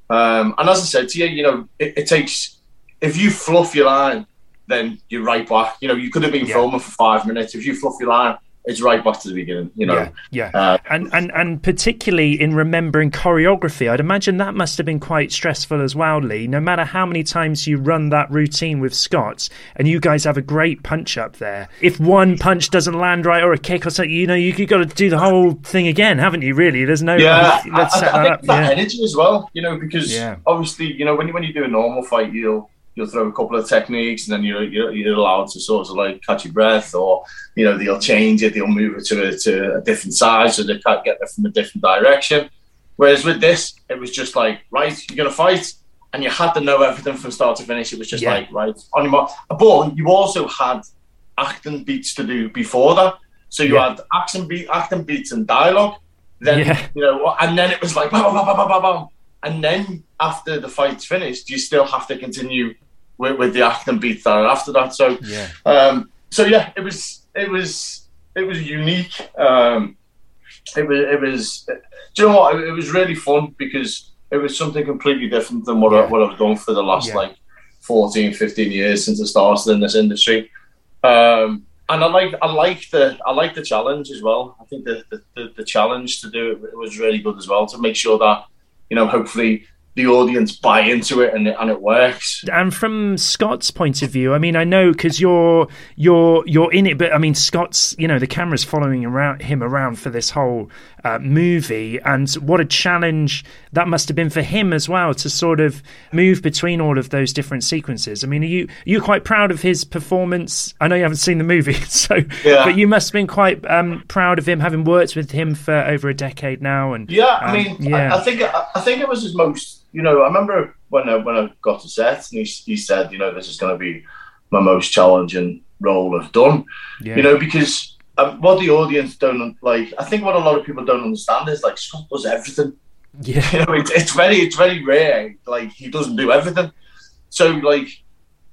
Um, and as I said to you, you know, it, it takes if you fluff your line, then you're right back. You know, you could have been Yeah. filming for five minutes. If you fluff your line, it's right back to the beginning. You know, Yeah, yeah, Uh, and and and particularly in remembering choreography, I'd imagine that must have been quite stressful as well, Lee. No matter how many times you run that routine with Scott, and you guys have a great punch up there. If one punch doesn't land right or a kick or something, you know you have got to do the whole thing again, haven't you? Really, there's no yeah, let's I, set I that think up. that Yeah, energy as well. You know, because Yeah. obviously, you know, when you when you do a normal fight, you'll you'll throw a couple of techniques, and then you're you're, you're allowed to sort of like catch your breath, or you know, they'll change it, they'll move it to a, to a different side, so they can't get there from a different direction. Whereas with this, it was just like, right, you're gonna fight, and you had to know everything from start to finish. It was just Yeah. like, right, on your mark. But you also had acting beats to do before that. So you Yeah. had action beat, acting beats, and dialogue. Then Yeah. you know, and then it was like, bam, bam, bam, bam, bam, bam. and then after the fight's finished, you still have to continue with, with the acting beats that after that. So yeah, um, so yeah, it was it was it was unique. Um, it was it was. Do you know what? It, it was really fun because it was something completely different than what I, what I've done for the last Yeah. like 14, 15 years since I started in this industry. Um, and I like I like the I like the challenge as well. I think the the, the, the challenge to do it was really good as well to make sure that you know hopefully the audience buy into it and it, and it works. and from Scott's point of view, I mean, I know because you're you're you're in it, but I mean, Scott's you know the camera's following around him around for this whole uh, movie, and what a challenge that must have been for him as well to sort of move between all of those different sequences. I mean, are you are you quite proud of his performance? I know you haven't seen the movie, so Yeah. but you must have been quite um, proud of him, having worked with him for over a decade now. And Yeah, I um, mean, yeah, I, I think I, I think it was his most. You know, I remember when I, when I got to set, and he, he said, you know, this is going to be my most challenging role I've done. yeah, You know, because um, what the audience don't like, I think what a lot of people don't understand is like Scott does everything. yeah, You know, it, it's very it's very rare. Like he doesn't do everything. So like.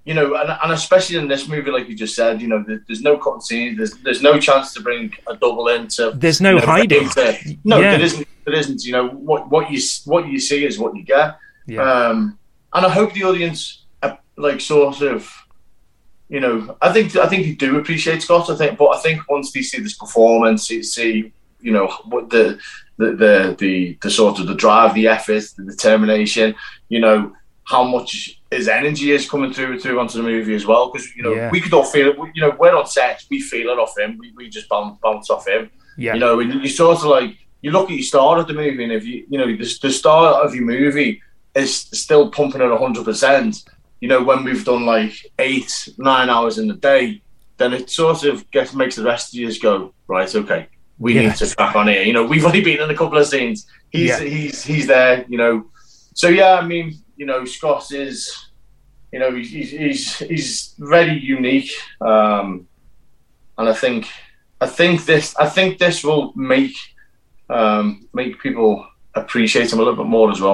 You know, and, and especially in this movie, like you just said, you know, there, there's no cut scenes. There's there's no chance to bring a double in to There's no you know, hiding. into- no, Yeah. there isn't. There isn't. You know what what you what you see is what you get. yeah. Um, and I hope the audience uh, like sort of, you know, I think I think you do appreciate Scott. I think, but I think once they see this performance, see, see you know what the the, the the the sort of the drive, the effort, the determination, you know how much his energy is coming through through onto the movie as well. Because you know Yeah. we could all feel it. We- You know, we're on set, we feel it off him. We, we just bounce bounce off him. yeah. You know, and you sort of like you look at your start of the movie, and if you, you know, the, the start of your movie is still pumping at hundred percent. You know, when we've done like eight, nine hours in the day, then it sort of gets makes the rest of you go right. Okay, we Yes. need to crack on here. You know, we've only been in a couple of scenes. He's Yeah. he's he's there. You know, so yeah, I mean, you know, Scott is, you know, he's he's he's, he's very unique, um, and I think I think this I think this will make um, make people appreciate him a little bit more as well.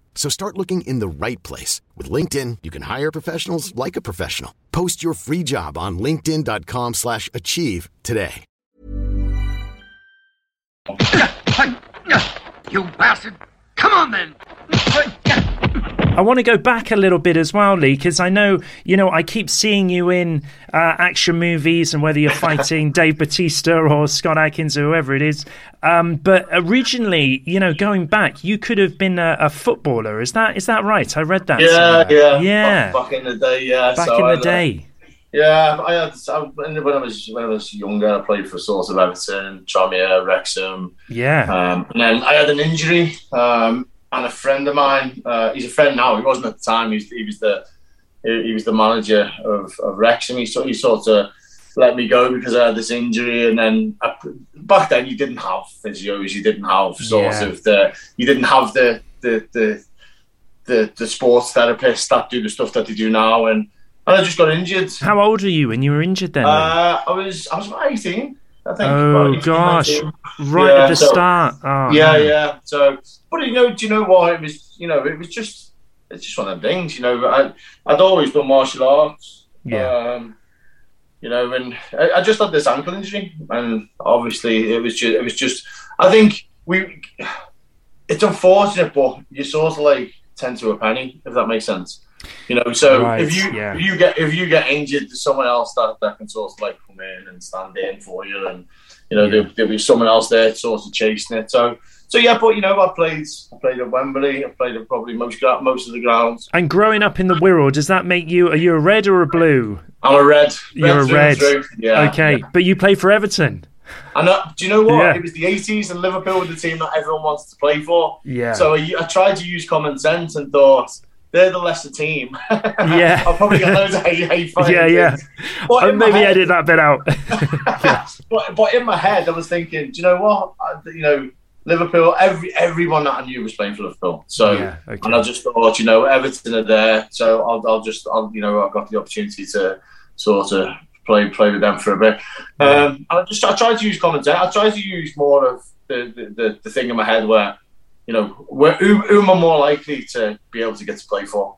So start looking in the right place. With LinkedIn, you can hire professionals like a professional. Post your free job on linkedin.com slash achieve today. You bastard! Come on then! I want to go back a little bit as well, Lee, because I know, you know, I keep seeing you in uh, action movies and whether you're fighting Dave Bautista or Scott Adkins or whoever it is. Um, but originally, you know, going back, you could have been a, a footballer. Is that is that right? I read that. Yeah, somewhere. yeah, yeah. Back, back in the day, yeah. Back So in I- the day. Yeah, I had I, when I was when I was younger, I played for sort of Everton, Tranmere, Wrexham, Yeah. um, and then I had an injury. Um, and a friend of mine, uh, he's a friend now. He wasn't at the time. He was, he was the he, he was the manager of, of Wrexham. He sort he sort of let me go because I had this injury. And then I, back then, you didn't have physios. You didn't have sort Yeah. of the you didn't have the the the the, the sports therapists that do the stuff that they do now. And and I just got injured. How old are you when you were injured then? Uh, I was I was about eighteen, I think. oh gosh! Right Yeah, at the so- start. Oh, yeah, man. yeah. So, but you know, do you know why It was, you know, it was just, it's just one of the things. You know, I, I'd always done martial arts. Yeah. Um, you know, and I, I just had this ankle injury, and obviously it was just, it was just. I think we, it's unfortunate, but you sort of like tend to a penny, if that makes sense. You know, so Right, if you yeah. if you get if you get injured, there's someone else that, that can sort of like come in and stand in for you, and you know there, there'll be someone else there sort of chasing it. So so yeah, but you know I played I played at Wembley, I played at probably most most of the grounds. And growing up in the Wirral, does that make you? Are you a red or a blue? I'm a red. You're a red. through. Yeah. okay, yeah. but you play for Everton. And uh, do you know what? Yeah. It was the 80s, and Liverpool were the team that everyone wanted to play for. Yeah. So I, I tried to use common sense and thought they're the lesser team. Yeah. I'll probably get loads of hate, hate yeah, yeah. But maybe head- edit that bit out. But, but in my head, I was thinking, do you know what? I, you know, Liverpool. Every everyone that I knew was playing for Liverpool. So, Yeah, okay. and I just thought, you know, Everton are there, so I'll, I'll just, I'll, you know, I've got the opportunity to sort of play play with them for a bit. Um, and I just I tried to use common sense. I tried to use more of the the, the, the thing in my head where, you know, where, who, who am I more likely to be able to get to play for?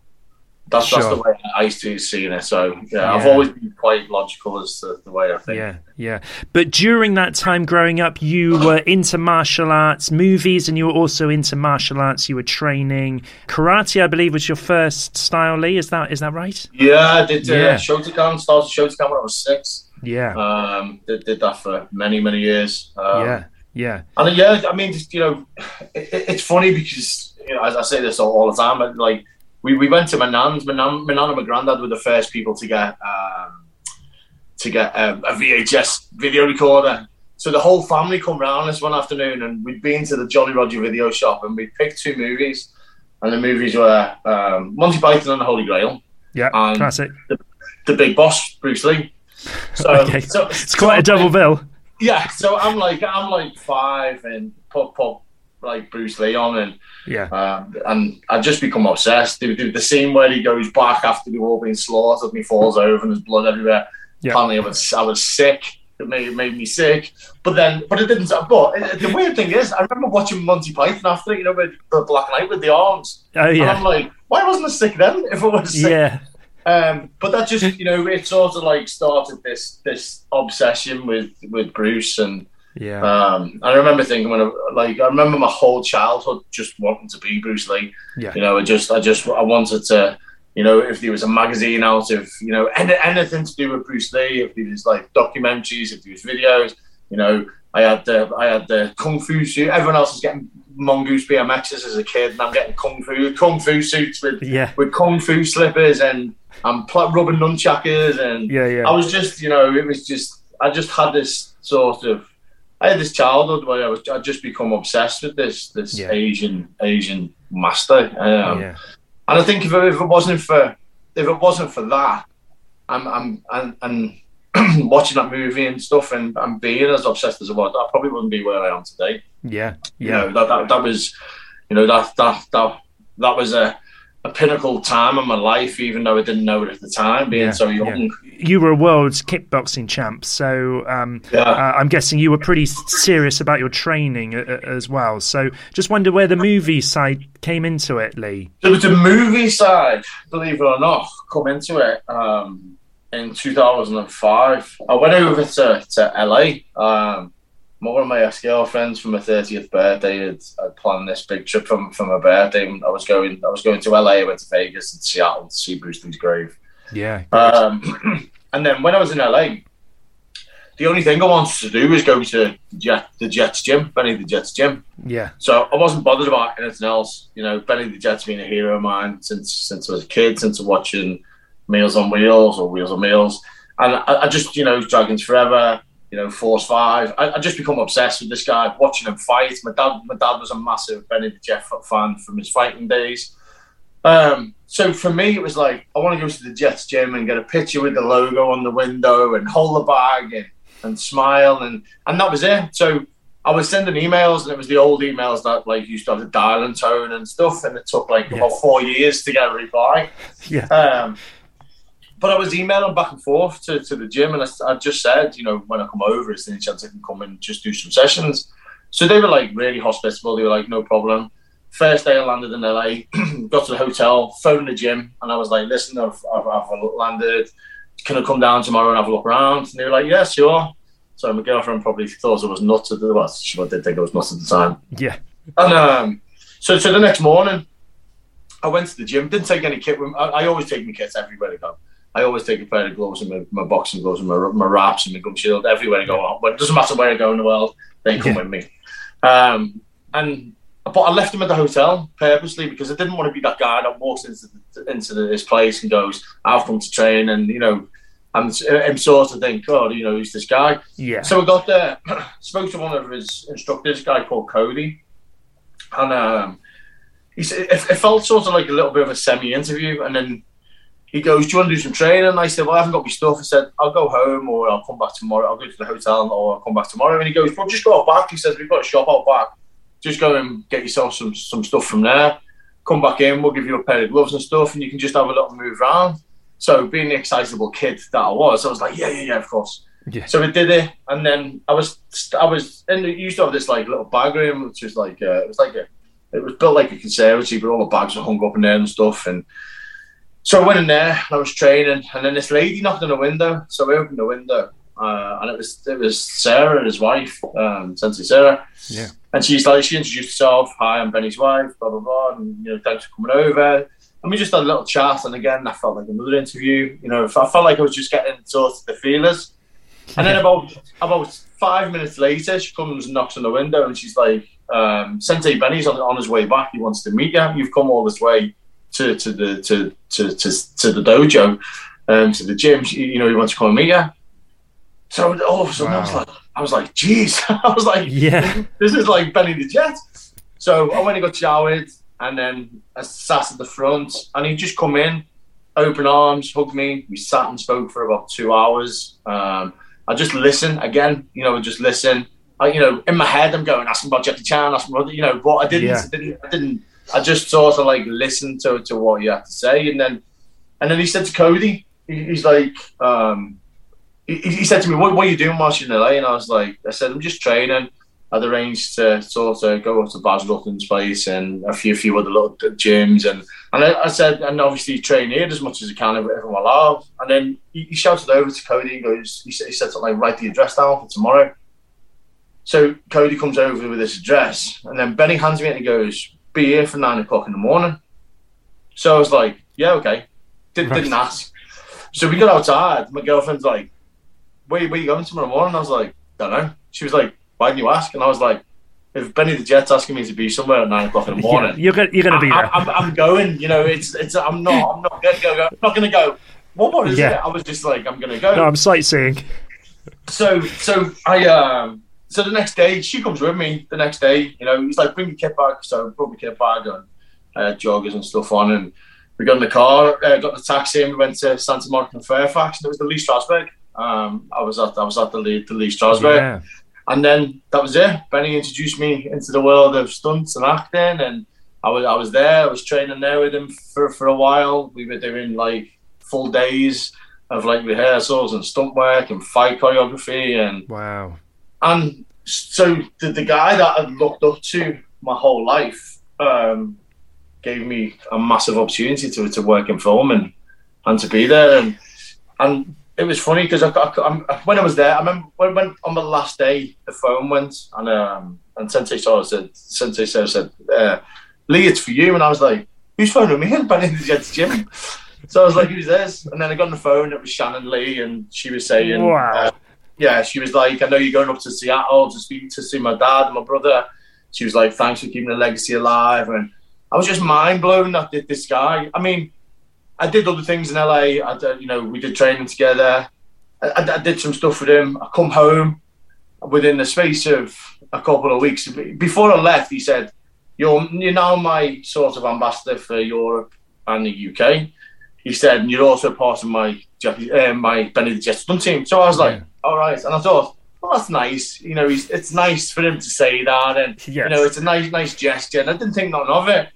That's that's the way I used to see it. So yeah, I've always been quite logical as to the way I think. Yeah, yeah. But during that time growing up, you were into martial arts, movies, and you were also into martial arts. You were training karate, I believe, was your first style. Lee, is that is that right? Yeah, I did uh, Yeah. Shotokan. Started Shotokan when I was six. Yeah, Um, did, did that for many many years. Um, yeah, yeah, And yeah, I mean, just, you know, it, it- it's funny because you know, as I say this all, all the time, but like we, we went to my nan's. My nan, my nan and my granddad were the first people to get um, to get a, a VHS video recorder. So the whole family come round this one afternoon, and we'd been to the Jolly Roger video shop, and we picked two movies, and the movies were um, Monty Python and the Holy Grail. Yeah, and classic. The, the Big Boss, Bruce Lee. So, okay. so it's quite a double bill. Yeah, so I'm like I'm like five and put put like Bruce Lee on and yeah, um, and I just become obsessed. The, the, the, scene where he goes back after they've all been slaughtered and he falls over and there's blood everywhere. Yeah. Apparently, I was I was sick. It made, it made me sick. But then, but it didn't. But the weird thing is, I remember watching Monty Python after, you know, with the Black Knight with the arms. Oh yeah. And I'm like, why wasn't I sick then? If I was sick. Yeah. Um, but that just, you know, it sort of like started this this obsession with with Bruce and yeah. Um, I remember thinking when, I, like, I remember my whole childhood just wanting to be Bruce Lee. Yeah. You know, I just, I just, I wanted to, you know, if there was a magazine out of, you know, any, anything to do with Bruce Lee, if there was like documentaries, if there was videos, you know, I had the, I had the kung fu suit. Everyone else was getting mongoose BMXs as a kid, and I'm getting kung fu, kung fu suits with, yeah. with kung fu slippers and I'm pl- rubbing nunchuckers, and yeah, yeah. I was just, you know, it was just, I just had this sort of I had this childhood where I was I just become obsessed with this this yeah. Asian Asian master. Um, yeah. And I think if it, if it wasn't for if it wasn't for that, I'm I'm and, and watching that movie and stuff and, and being as obsessed as I was, I probably wouldn't be where I am today. Yeah, yeah. You know, that, that that was, you know, that that that that was a a pinnacle time in my life, even though I didn't know it at the time, being Yeah, so young. You were a world kickboxing champ, so um, Yeah. uh, I'm guessing you were pretty serious about your training uh, as well. So just wonder where the movie side came into it, Lee. There was a movie side, believe it or not, come into it um, in 2005. I went over to, to LA. Um, one of my ex girlfriends for my 30th birthday had, had planned this big trip from for my birthday. I was going, I was going to LA. I went to Vegas and Seattle to see Bruce Lee's grave. Yeah. Um, and then when I was in LA, the only thing I wanted to do was go to Jet, the Jets gym, Benny the Jets gym. Yeah. So I wasn't bothered about anything else. You know, Benny the Jet's been a hero of mine since since I was a kid, since watching Meals on Wheels or Wheels on Meals. And I, I just, you know, Dragons Forever, you know, Force Five. I, I just become obsessed with this guy, watching him fight. My dad, my dad was a massive Benny the Jet fan from his fighting days. Um, so for me, it was like I want to go to the Jets gym and get a picture with the logo on the window and hold the bag and, and smile and and that was it. So I was sending emails and it was the old emails that like used to have the dial and tone and stuff, and it took like about four years to get a reply. Yeah. Um, but I was emailing back and forth to, to the gym, and I, I just said, you know, when I come over, is there any chance I can come and just do some sessions? So they were like really hospitable. They were like, no problem. First day I landed in LA, got to the hotel, phoned the gym, and I was like, listen, I've, I've, I've landed. Can I come down tomorrow and have a look around? And they were like, yeah, sure. So my girlfriend probably thought I was nuts at the well, she did think I was nuts at the time. Yeah. And um, so, so the next morning, I went to the gym. Didn't take any kit. with- I, I always take my kits everywhere I go. I always take a pair of gloves and my, my boxing gloves and my, my wraps and my gum shield everywhere I go. On. But it doesn't matter where I go in the world, they come Yeah. with me. Um, and but I left them at the hotel purposely because I didn't want to be that guy that walks into the, into this place and goes, "I've come to train," and you know, I'm, I'm sort of think, "Oh, you know, who's this guy?" Yeah. So I got there, spoke to one of his instructors, a guy called Cody, and um, he said it, it felt sort of like a little bit of a semi-interview, and then he goes, "Do you want to do some training?" And I said, "Well, I haven't got my stuff." I said, "I'll go home, or I'll come back tomorrow. I'll go to the hotel, or I'll come back tomorrow." And he goes, "Well, just go out back." He says, "We've got a shop out back. Just go and get yourself some some stuff from there. Come back in. We'll give you a pair of gloves and stuff, and you can just have a little move around." So, being the excitable kid that I was, I was like, "Yeah, yeah, yeah, of course." Yeah. So we did it, and then I was I was in. It used to have this like little bag room, which was like uh, it was like a it was built like a conservatory, but all the bags were hung up in there and stuff. And so I went in there, and I was training, and then this lady knocked on the window. So I opened the window, uh, and it was it was Sarah, and his wife, um, Sensei Sarah. Yeah. And she's like, she introduced herself. Hi, I'm Benny's wife. Blah blah blah. And you know, thanks for coming over. And we just had a little chat. And again, I felt like another interview. You know, I felt like I was just getting sort of the feelers. And then about about five minutes later, she comes and knocks on the window, and she's like, um, "Sensei Benny's on, on his way back. He wants to meet you. You've come all this way to to the to to to, to the dojo, um, to the gym. You know, he wants to come and meet you. So all of a sudden, I was like, I was like, geez, I was like, Yeah. this is like Benny the Jet. So I went and got showered, and then I sat at the front, and he just come in, open arms, hugged me. We sat and spoke for about two hours. Um, I just listen again, you know, just listen. I, you know, in my head, I'm going asking about Jackie Chan, asking about, you know, but I didn't, Yeah. I didn't, I didn't. I just sort of like listened to to what you had to say, and then, and then he said to Cody, he, he's like, um, he, he said to me, what, what are you doing in LA? And I was like, I said, I'm just training. I'd arranged to sort of go up to Baz Luhrmann's place and a few, few other little gyms. And, and I, I said, and obviously train here as much as I can if I'm allowed. And then he, he shouted over to Cody, he goes, he said, he said something like, write the address down for tomorrow. So Cody comes over with this address. And then Benny hands me it and he goes, be here for nine o'clock in the morning. So I was like, yeah, okay. Did. Didn't ask. So we got outside. My girlfriend's like, where, where you going tomorrow morning? I was like, don't know. She was like, why didn't you ask? And I was like, if Benny the Jet's asking me to be somewhere at nine o'clock in the morning, Yeah, you're gonna you're gonna be I, there. I'm, I'm going. You know, it's it's. I'm not. I'm not gonna go. go I'm not gonna go. What is Yeah. it? I was just like, I'm gonna go. No, I'm sightseeing. So so I um so the next day she comes with me. The next day, you know, he's like, bring your kit bag. So I brought my kit bag and uh, joggers and stuff on, and we got in the car, uh, got the taxi, and we went to Santa Monica and Fairfax. And it was the Lee Strasberg. Um, I was at I was at the Lee the Lee Strasberg. Yeah. And then that was it. Benny introduced me into the world of stunts and acting, and I was I was there. I was training there with him for, for a while. We were doing like full days of like rehearsals and stunt work and fight choreography, and Wow. And so the, the guy that I'd looked up to my whole life um, gave me a massive opportunity to, to work in film and, and to be there. And, and it was funny because I, I, I, when I was there, I remember when, when on the last day the phone went and um, and Sensei said, Sensei said, uh, Lee, it's for you. And I was like, who's phoning me? And Benny the Jets gym. So I was like, who's this? And then I got on the phone, it was Shannon Lee, and she was saying, Wow. uh, yeah, she was like, I know you're going up to Seattle to speak to see my dad and my brother. She was like, thanks for keeping the legacy alive. And I was just mind blown that th- this guy. I mean, I did other things in LA. I did, you know, we did training together. I, I, I did some stuff with him. I come home within the space of a couple of weeks. Before I left, he said, "You're you're now my sort of ambassador for Europe and the UK." He said, "And you're also part of my uh, my the Jet team." So I was like, "All right," and I thought. Well, that's nice. You know, he's, it's nice for him to say that, and you know, it's a nice, nice gesture. And I didn't think nothing of it.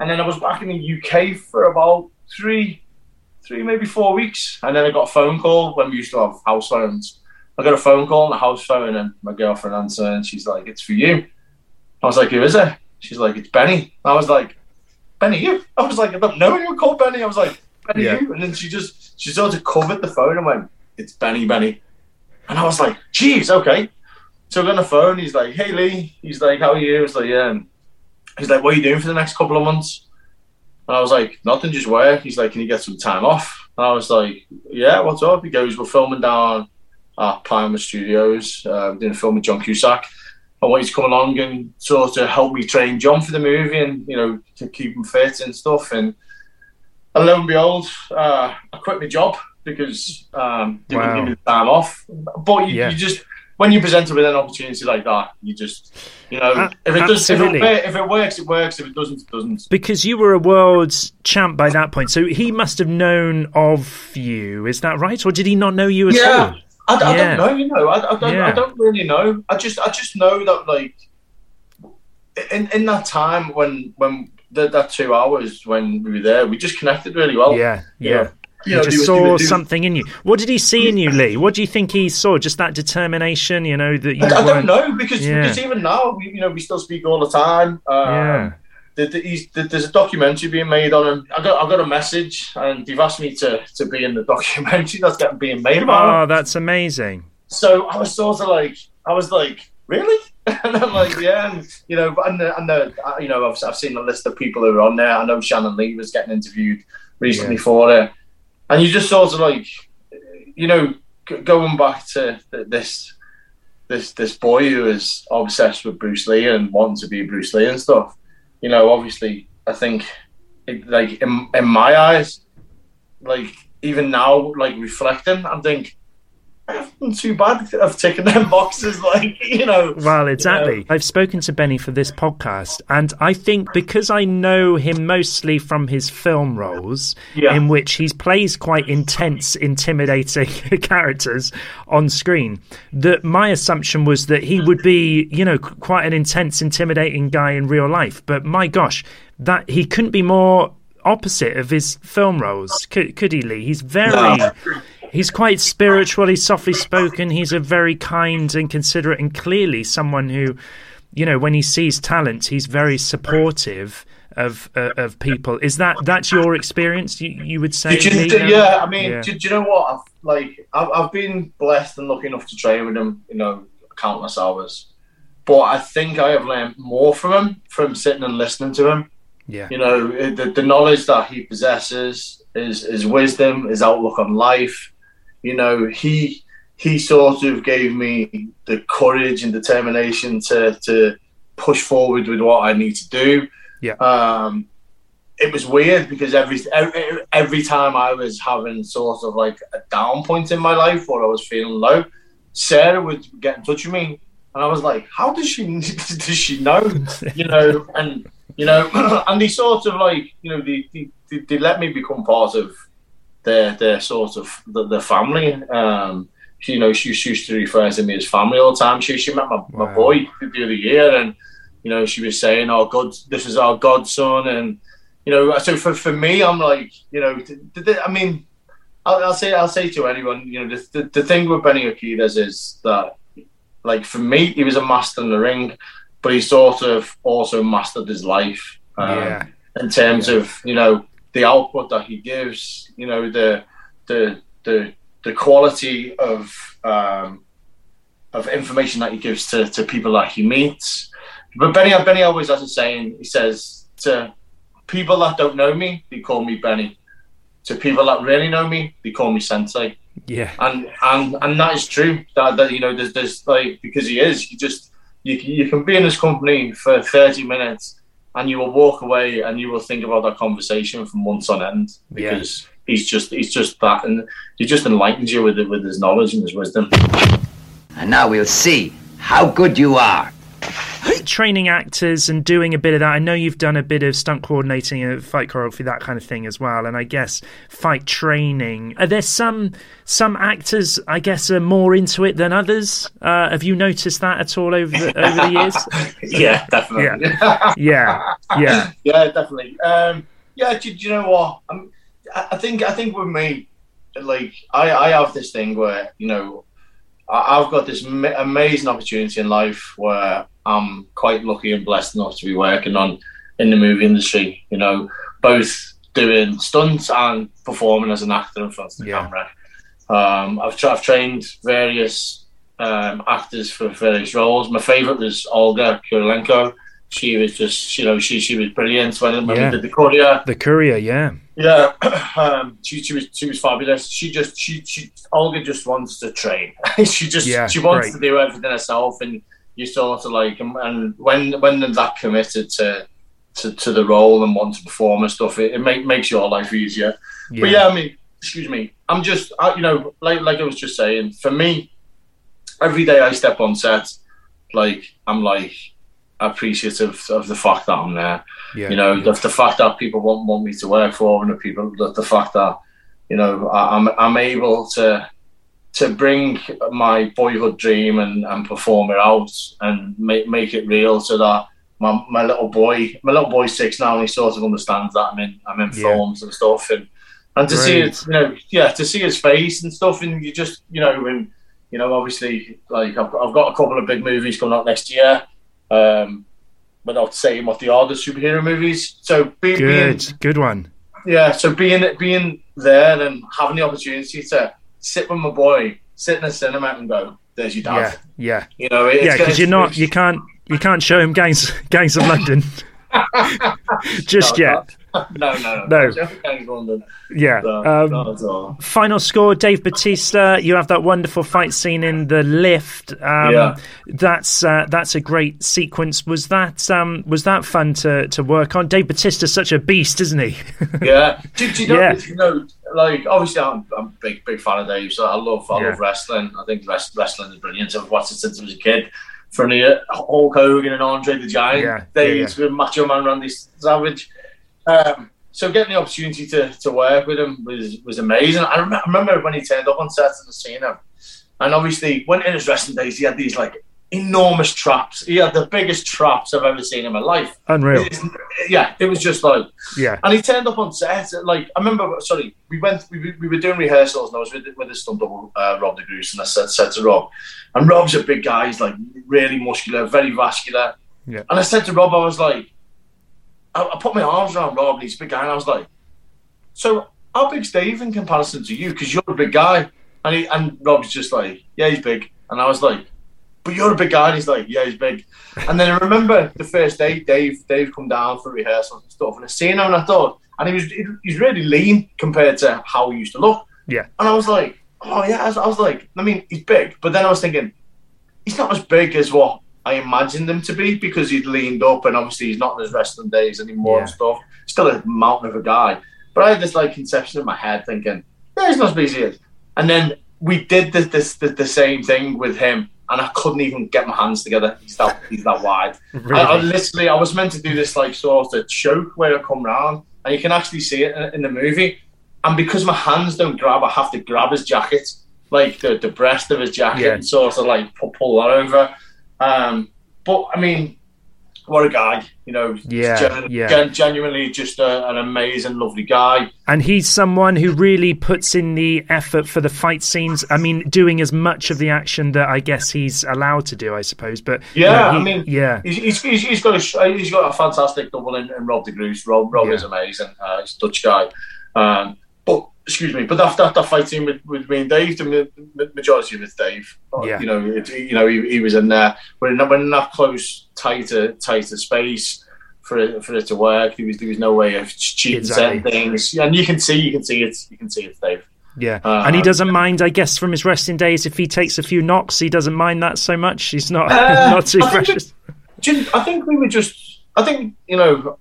And then I was back in the UK for about three, three maybe four weeks, and then I got a phone call when we used to have house phones. I got a phone call on the house phone, and my girlfriend answered, and she's like, "It's for you." I was like, "Who is it?" She's like, "It's Benny." I was like, "Benny, you?" I was like, "I don't know anyone called Benny." I was like, "Benny, Yeah. you?" And then she just she sort of covered the phone and went, "It's Benny, Benny," and I was like, "Geez, okay." So I got on the phone. He's like, "Hey Lee," he's like, "How are you?" I was like, "Yeah." He's like, "What are you doing for the next couple of months?" And I was like, "Nothing, just work." He's like, "Can you get some time off?" And I was like, "Yeah, what's up?" He goes, "We're filming down at Pinewood Studios, uh, doing a film with John Cusack. I want you to come along and sort of help me train John for the movie, and you know, to keep him fit and stuff." And, and lo and behold, uh, I quit my job because um, they wouldn't give me the time off. But you, Yeah. you just when you're presented with an opportunity like that, you just you know, A- if it does, if it, if it works, it works. If it doesn't, it doesn't. Because you were a world champ by that point, so he must have known of you. Is that right, or did he not know you at Yeah. all? I, I Yeah. don't know, you know, I, I don't, Yeah. I don't really know. I just, I just know that like, in in that time when when the, that two hours when we were there, we just connected really well. Yeah, yeah. you know, just he was- saw was- something in you. What did he see in you, Lee? What do you think he saw? Just that determination, you know, that you I, I don't know because, Yeah. because even now, we, you know, we still speak all the time. Um, Yeah. the, the, he's, the, there's a documentary being made on him. I got I got a message, and they've asked me to, to be in the documentary that's getting being made about him. Oh, that's amazing. So I was sort of like, I was like, really? and I'm like, yeah, and you know, and the, and the, uh, you know, I've, I've seen a list of people who are on there. I know Shannon Lee was getting interviewed recently Yeah. for it, and you just sort of like, you know, going back to th- this, this, this boy who is obsessed with Bruce Lee and wanting to be Bruce Lee and stuff. You know, obviously, I think like in, in my eyes, like even now, like reflecting, I'm thinking, Haven't too bad of ticking them boxes. Like you know, Well, exactly. I've spoken to Benny for this podcast, and I think because I know him mostly from his film roles, Yeah. in which he plays quite intense, intimidating characters on screen, that my assumption was that he would be, you know, quite an intense, intimidating guy in real life. But my gosh, that he couldn't be more opposite of his film roles, could, could he, Lee? He's very. No. He's quite spiritual. He's softly spoken. He's a very kind and considerate, and clearly someone who, you know, when he sees talent, he's very supportive of uh, of people. Is that that's your experience? You, you would say? You, Lee, yeah, I mean, Yeah. do, do you know what? I've, like, I've, I've been blessed and lucky enough to train with him, you know, countless hours. But I think I have learned more from him from sitting and listening to him. Yeah. You know, the, the knowledge that he possesses, his, his wisdom, his outlook on life. You know, he he sort of gave me the courage and determination to to push forward with what I need to do. Yeah. Um, it was weird because every, every every time I was having sort of like a down point in my life or I was feeling low, Sarah would get in touch with me, and I was like, "How does she does she know?" you know, and you know, and they sort of like you know they they, they, they let me become part of their their sort of the, the family. Um, she, you know, she, she used to refer to me as family all the time. She she met my, my boy the other year, and you know, she was saying, "Oh, God, this is our godson," and you know, so for, for me, I'm like, you know, th- th- I mean, I'll, I'll say I'll say to anyone, you know, the, the, the thing with Benny Urquidez is that, like, for me, he was a master in the ring, but he sort of also mastered his life. um, Yeah. In terms of you know the output that he gives, you know the the the the quality of um, of information that he gives to, to people that he meets. But Benny Benny always has a saying. He says to people that don't know me, they call me Benny. To people that really know me, they call me Sensei. Yeah. And and and that is true. That, that you know, there's there's like because he is. You just you you can be in his company for thirty minutes, and you will walk away and you will think about that conversation for months on end because he's just he's just that, and he just enlightens you with it with his knowledge and his wisdom. And now we'll see how good you are. Training actors and doing a bit of that. I know you've done a bit of stunt coordinating and fight choreography, that kind of thing as well. And I guess fight training. Are there some some actors, I guess, are more into it than others? Uh, have you noticed that at all over the over the years? yeah, definitely. Yeah, yeah, yeah. yeah, definitely. Um, yeah, do, do you know what? I'm, I think I think with me, like I, I have this thing where you know I, I've got this ma- amazing opportunity in life where I'm quite lucky and blessed enough to be working on in the movie industry. You know, both doing stunts and performing as an actor in front of the camera. Um, I've, tra- I've trained various um, actors for various roles. My favourite was Olga Kurylenko. She was just, you know, she she was brilliant when, when Yeah. we did the Courier. The courier, yeah. Yeah, um, she, she was she was fabulous. She just she she Olga just wants to train. she just Yeah, she wants to do everything herself, and you sort of like and, and when when they're that committed to, to to the role and want to perform and stuff, it, it make, makes your life easier. But Yeah. yeah, I mean, excuse me, I'm just I, you know like like I was just saying, for me, every day I step on set, like I'm like appreciative of the fact that I'm there. Yeah, you know, yeah. the, the fact that people want, want me to work for, and the people, the, the fact that you know I, I'm I'm able to to bring my boyhood dream and, and perform it out and make make it real, so that my, my little boy, my little boy's six now, and he sort of understands that I'm in I'm in Yeah. films and stuff, and and to see it, you know, yeah, to see his face and stuff, and you just you know, and you know, obviously, like I've, I've got a couple of big movies coming out next year. Um, without saying what they are, the order superhero movies. So be, being Good, good one. yeah, so being being there and having the opportunity to sit with my boy, sit in a cinema and go, "There's your Yeah, dad." yeah. You know, it's yeah, because you're not, you can't, you can't show him gangs, gangs of London just No, yet. no, no, No. London. Yeah. No, um, not at all. Final score, Dave Bautista. You have that wonderful fight scene in the lift. Um, Yeah. That's uh, that's a great sequence. Was that um, was that fun to, to work on? Dave Bautista's such a beast, isn't he? yeah. Do, do you know, Yeah. you know, like obviously I'm, I'm a big, big fan of Dave. So I love, I Yeah. love wrestling. I think rest, wrestling is brilliant. I've watched it since I was a kid. From the Hulk Hogan and Andre the Giant Yeah, days yeah, with Macho Man Randy Savage. Um, so getting the opportunity to, to work with him was was amazing. I, rem- I remember when he turned up on set and seen him, and obviously when in his wrestling days he had these like enormous traps. He had the biggest traps I've ever seen in my life. Unreal. It's- yeah, it was just like Yeah. and he turned up on set. Like I remember, sorry, we went, we, we were doing rehearsals, and I was with with the stunt double, uh, Rob de and I said, said to Rob, and Rob's a big guy. He's like really muscular, very vascular. Yeah. And I said to Rob, I was like, I, I put my arms around Rob, and he's a big guy, and I was like, so how big's Dave in comparison to you? Because you're a big guy, and he, and Rob's just like, yeah, he's big, and I was like. But you're a big guy, and he's like, yeah, he's big. And then I remember the first day, Dave, Dave come down for rehearsals and stuff, and I seen him, and I thought, and he was, he's really lean compared to how he used to look. Yeah. And I was like, oh yeah, I was, I was like, I mean, he's big, but then I was thinking, he's not as big as what I imagined him to be because he'd leaned up, and obviously he's not in his wrestling days anymore and Yeah. stuff. Still a mountain of a guy, but I had this like conception in my head thinking, yeah, he's not as big as he is. And then we did this, this, the, the same thing with him, and I couldn't even get my hands together. He's that he's that wide. Really? I, I literally, I was meant to do this like sort of choke where I come round, and you can actually see it in, in the movie. And because my hands don't grab, I have to grab his jacket, like the, the breast of his jacket, Yeah. and sort of like pull, pull that over. Um, but I mean, what a guy, you know. Yeah, gen- yeah. gen- genuinely just a, an amazing, lovely guy. And he's someone who really puts in the effort for the fight scenes. I mean, doing as much of the action that I guess he's allowed to do, I suppose. But you Yeah, know, he- I mean, yeah, he's, he's, he's, he's got a he's got a fantastic double in, in Rob de Groot. Rob Rob Yeah. is amazing. Uh, he's a Dutch guy. Um, but excuse me, but after after fighting with, with me and Dave, the ma- ma- majority of it's Dave. Yeah. You know, it, you know, he, he was in there. We're in, we're in that close, tighter, tighter space for it, for it to work. There was there was no way of cheating Exactly. certain things. And you can see, you can see it, you can see it, Dave. yeah. Uh, and he doesn't mind, I guess, from his resting days. If he takes a few knocks, he doesn't mind that so much. He's not Uh, not too I precious. You- I think we were just. I think you know,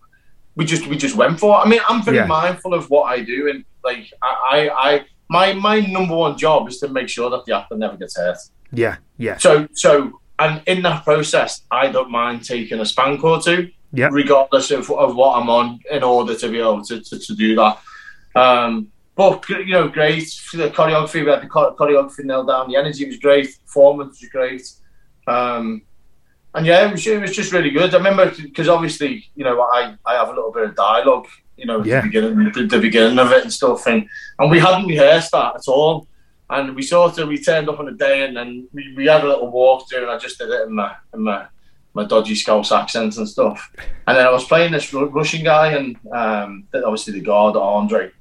we just we just went for. it. I mean, I'm very Yeah. mindful of what I do, and like I, I, I my my number one job is to make sure that the actor never gets hurt. Yeah, yeah, So so, and in that process, I don't mind taking a spank or two, yeah. regardless of, of what I'm on, in order to be able to to, to do that. Um, but you know, great the choreography. We had the choreography nailed down. The energy was great. Performance was great. Um, and yeah, it was, it was just really good. I remember because obviously, you know, I, I have a little bit of dialogue, you know, Yeah. the beginning, the, the beginning of it and stuff, and and we hadn't rehearsed that at all. And we sort of we turned up on a day, and then we, we had a little walk through, and I just did it in my in my my dodgy Scouse accents and stuff. And then I was playing this Russian guy, and um, obviously the guard Andre.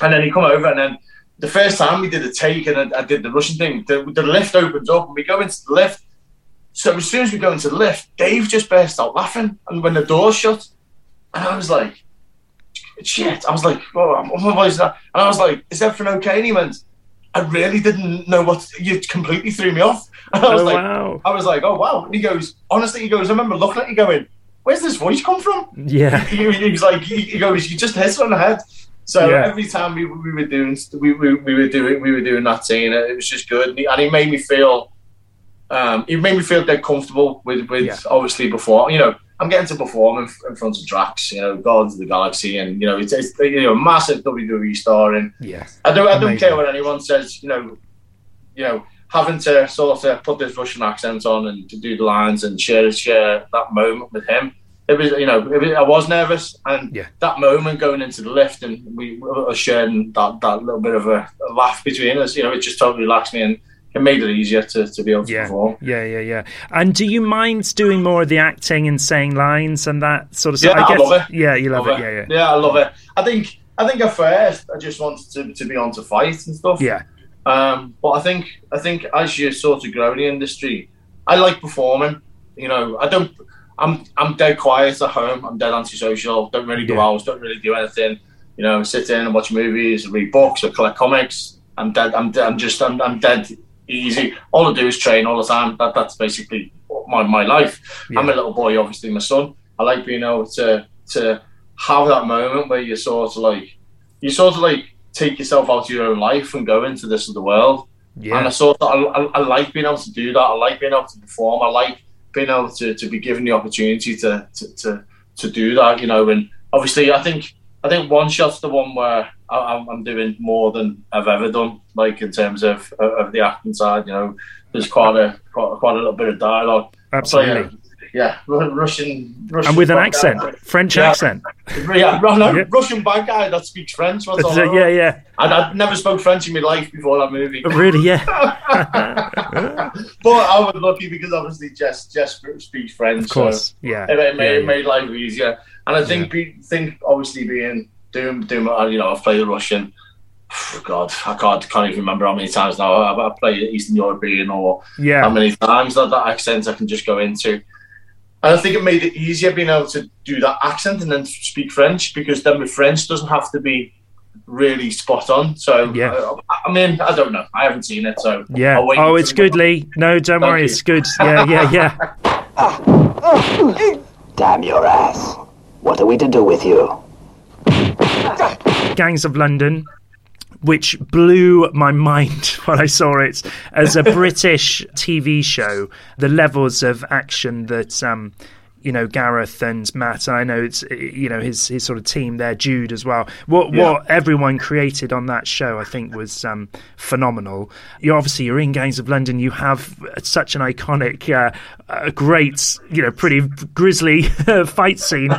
And then he come over, and then the first time we did a take, and I, I did the Russian thing. The, the lift opens up, and we go into the lift. So as soon as we go into the lift, Dave just burst out laughing, and when the door shut, and I was like, "Shit!" I was like, "Oh, what was that?" And I was like, "Is everything okay?" And he went, "I really didn't know what you completely threw me off." And I was Oh, like, wow. "I was like, oh wow!" And he goes, "Honestly," he goes, "I remember looking at you going." Where's this voice come from? Yeah. He, he was like, he, he goes, you just hit it on the head. So Yeah. every time we, we were doing, we, we, we were doing, we were doing that scene, it was just good, and he, and he made me feel, um, he made me feel dead comfortable with, with Yeah. obviously before, you know, I'm getting to perform in, in front of Drax, you know, Guardians of the Galaxy, and you know, it's, it's you know, a massive WWE star, and Yeah. I don't, I don't care what anyone says, you know, you know, having to sort of put this Russian accent on and to do the lines and share share that moment with him. It was, you know, it was, I was nervous, and Yeah. that moment going into the lift and we were sharing that, that little bit of a, a laugh between us, you know, it just totally relaxed me and it made it easier to, to be able to Yeah, perform. yeah, yeah, yeah. And do you mind doing more of the acting and saying lines and that sort of stuff? Yeah? I guess, love it. Yeah, you love, it. Yeah, yeah, I love it. I think I think at first I just wanted to, to be on to fight and stuff. yeah, Um, but I think I think as you sort of grow in the industry, I like performing. You know, I don't. I'm I'm dead quiet at home. I'm dead antisocial. Don't really go Yeah. out. Don't really do anything. You know, sit in and watch movies, read books, or collect comics. I'm dead. I'm dead. I'm just. I'm, I'm dead easy. All I do is train all the time. That that's basically my my life. I'm a little boy, obviously. My son. I like being able to to have that moment where you sort of like you sort of like take yourself out of your own life and go into this other world. Yeah. And I sort of I, I, I like being able to do that. I like being able to perform. I like being able to, to be given the opportunity to, to, to, to do that, you know. And obviously, I think I think one shot's the one where I, I'm, I'm doing more than I've ever done, like in terms of of the acting side. You know, there's quite a quite, quite a little bit of dialogue. Absolutely. So, yeah, Ru- Russian, Russian And with an accent, guy. French Yeah. accent. Yeah, no, Yeah. Russian bad guy that speaks French. Was all yeah, yeah. I'd, I'd never spoke French in my life before that movie. Oh, really, yeah. but I was lucky because obviously Jess Jess speaks French. Of course, so yeah. It, it made, Yeah, it made life easier. And I think be, think obviously being doing doing uh, you know I've played the Russian. God, I can't can't even remember how many times now I've, I've played Eastern European or Yeah. how many times that that accent I can just go into. And I think it made it easier being able to do that accent and then speak French because then my French doesn't have to be really spot on. So Yeah. uh, I mean, I don't know. I haven't seen it, so Yeah. I'll wait Oh, it's good, Lee. No, don't worry, you. it's good. Yeah, yeah, yeah. Damn your ass. What are we to do with you? Gangs of London, which blew my mind when I saw it as a British TV show. The levels of action that um, you know Gareth and Matt. I know it's you know his his sort of team there, Jude as well. What Yeah. what everyone created on that show, I think, was um, phenomenal. You obviously you're in Gangs of London. You have such an iconic, uh, a great, you know, pretty grisly fight scene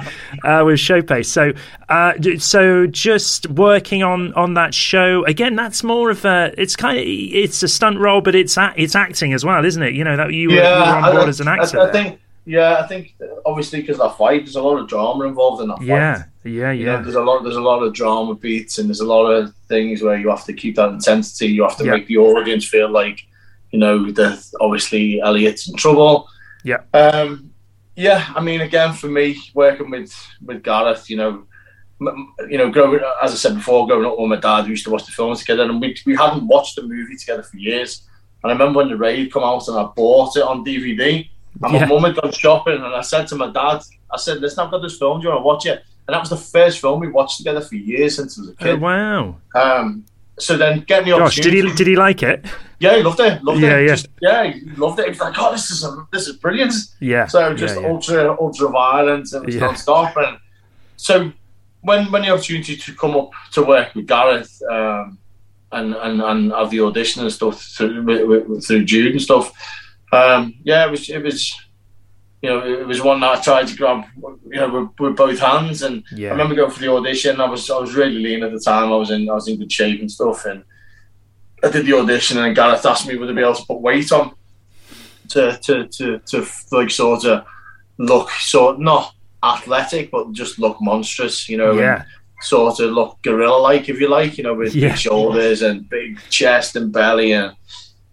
uh, with Sope. So, uh, so just working on on that show again. That's more of a. It's kind of it's a stunt role, but it's a, it's acting as well, isn't it? You know that you, were, you were on board I, as an actor. I, there. think, yeah, I think obviously because that fight, there's a lot of drama involved in that fight. yeah, yeah, You know, yeah. there's a lot. There's a lot of drama beats, and there's a lot of things where you have to keep that intensity. You have to Yeah. make the audience feel like, you know, that obviously Elliot's in trouble. Yeah. Um, yeah, I mean, again, for me, working with with Gareth, you know, m- you know, growing as I said before, growing up with my dad, we used to watch the films together, and we we hadn't watched the movie together for years. And I remember when the raid come out, and I bought it on DVD. And Yeah. my mum had gone shopping, and I said to my dad, I said, "Listen, I've got this film. Do you want to watch it?" And that was the first film we watched together for years since I was a Oh, kid. wow. Um, so then getting the Gosh, did he did he like it? Yeah, he loved it. Loved Yeah, it. yeah. Just, yeah, he loved it. He was like, "Oh, this is a, this is brilliant." Yeah, So just yeah. ultra ultra violent and Yeah. non-stop. And so when when the opportunity to come up to work with Gareth um, and, and and have the audition and stuff through with, with, through Jude and stuff, um, yeah, it was it was. You know, it was one that I tried to grab, you know, with, with both hands. And Yeah. I remember going for the audition. I was I was really lean at the time. I was in I was in good shape and stuff. And I did the audition, and Gareth asked me would I be able to put weight on to to to, to like sort of look sort not athletic, but just look monstrous, you know, Yeah. and sort of look gorilla like if you like, you know, with Yeah. big shoulders and big chest and belly and.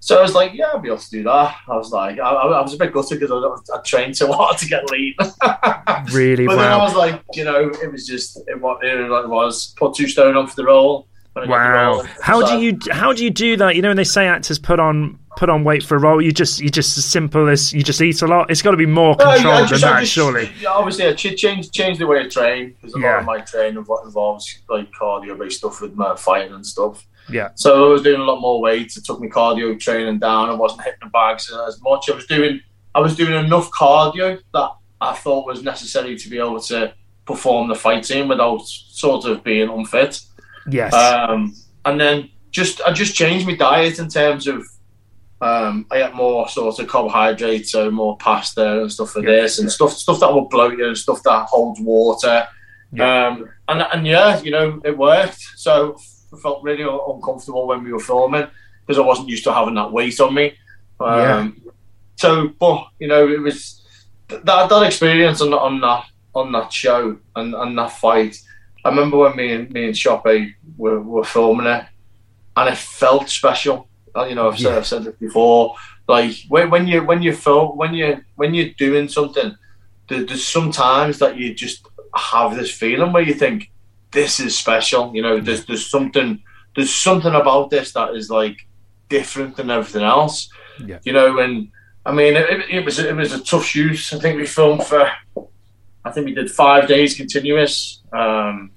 So I was like, yeah, I'll be able to do that. I was like, I, I was a bit gutted because I, I trained so hard to get lean. Really But then I was like, you know, it was just it was, it was put two stone on for the role. got the role. Wow. How do you how do you do that? You know, when they say actors put on put on weight for a role, you just you just as simple as you just eat a lot. It's got to be more No, yeah, controlled than just- that, just- surely. yeah, obviously, I ch- changed changed the way I train because a Yeah. lot of my training involves like cardio based stuff with my fighting and stuff. Yeah. So I was doing a lot more weight. It took my cardio training down. I wasn't hitting the bags as much. I was doing I was doing enough cardio that I thought was necessary to be able to perform the fight scene without sort of being unfit. Yes. Um, and then just I just changed my diet in terms of um, I ate more sort of carbohydrates, so more pasta and stuff like Yeah. this, and stuff stuff that will bloat you and stuff that holds water. Um, and and yeah, you know, it worked. So I felt really uncomfortable when we were filming because I wasn't used to having that weight on me. Um, So, but you know, it was th- that that experience on on that on that show and, and that fight. I remember when me and me and Sope were, were filming it, and it felt special. You know, I've said, Yeah. I've said it before. Like when, when you when you film when you when you're doing something there, there's sometimes that you just have this feeling where you think this is special. You know, there's there's something there's something about this that is like different than everything else. Yeah. You know, and I mean, it, it was it was a tough shoot. I think we filmed for, I think we did five days continuous. Um,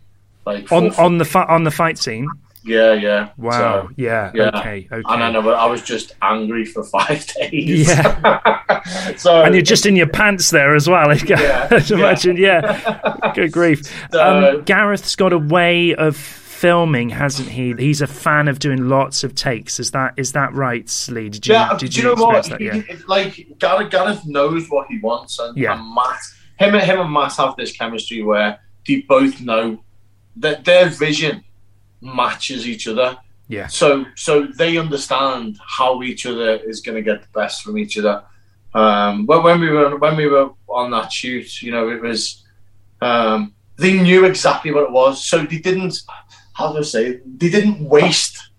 like on four- on the fi- on the fight scene. Yeah, yeah. Wow. So, yeah. yeah. Okay. Okay. And I know, I was just angry for five days. Yeah. so and you're just in your pants there as well. Yeah, I'd imagine, yeah. Good grief. So- um, Gareth's got a way of filming, hasn't he? He's a fan of doing lots of takes. Is that is that right, Lee? Did you yeah, did do you know what? that? He- like Gareth, Gareth knows what he wants, and, Yeah. and Matt, him and him and Matt have this chemistry where they both know that their vision matches each other. Yeah. So so they understand how each other is going to get the best from each other. Um, when, when we were when we were on that shoot, you know, it was um, they knew exactly what it was, so they didn't. How do I say? They didn't waste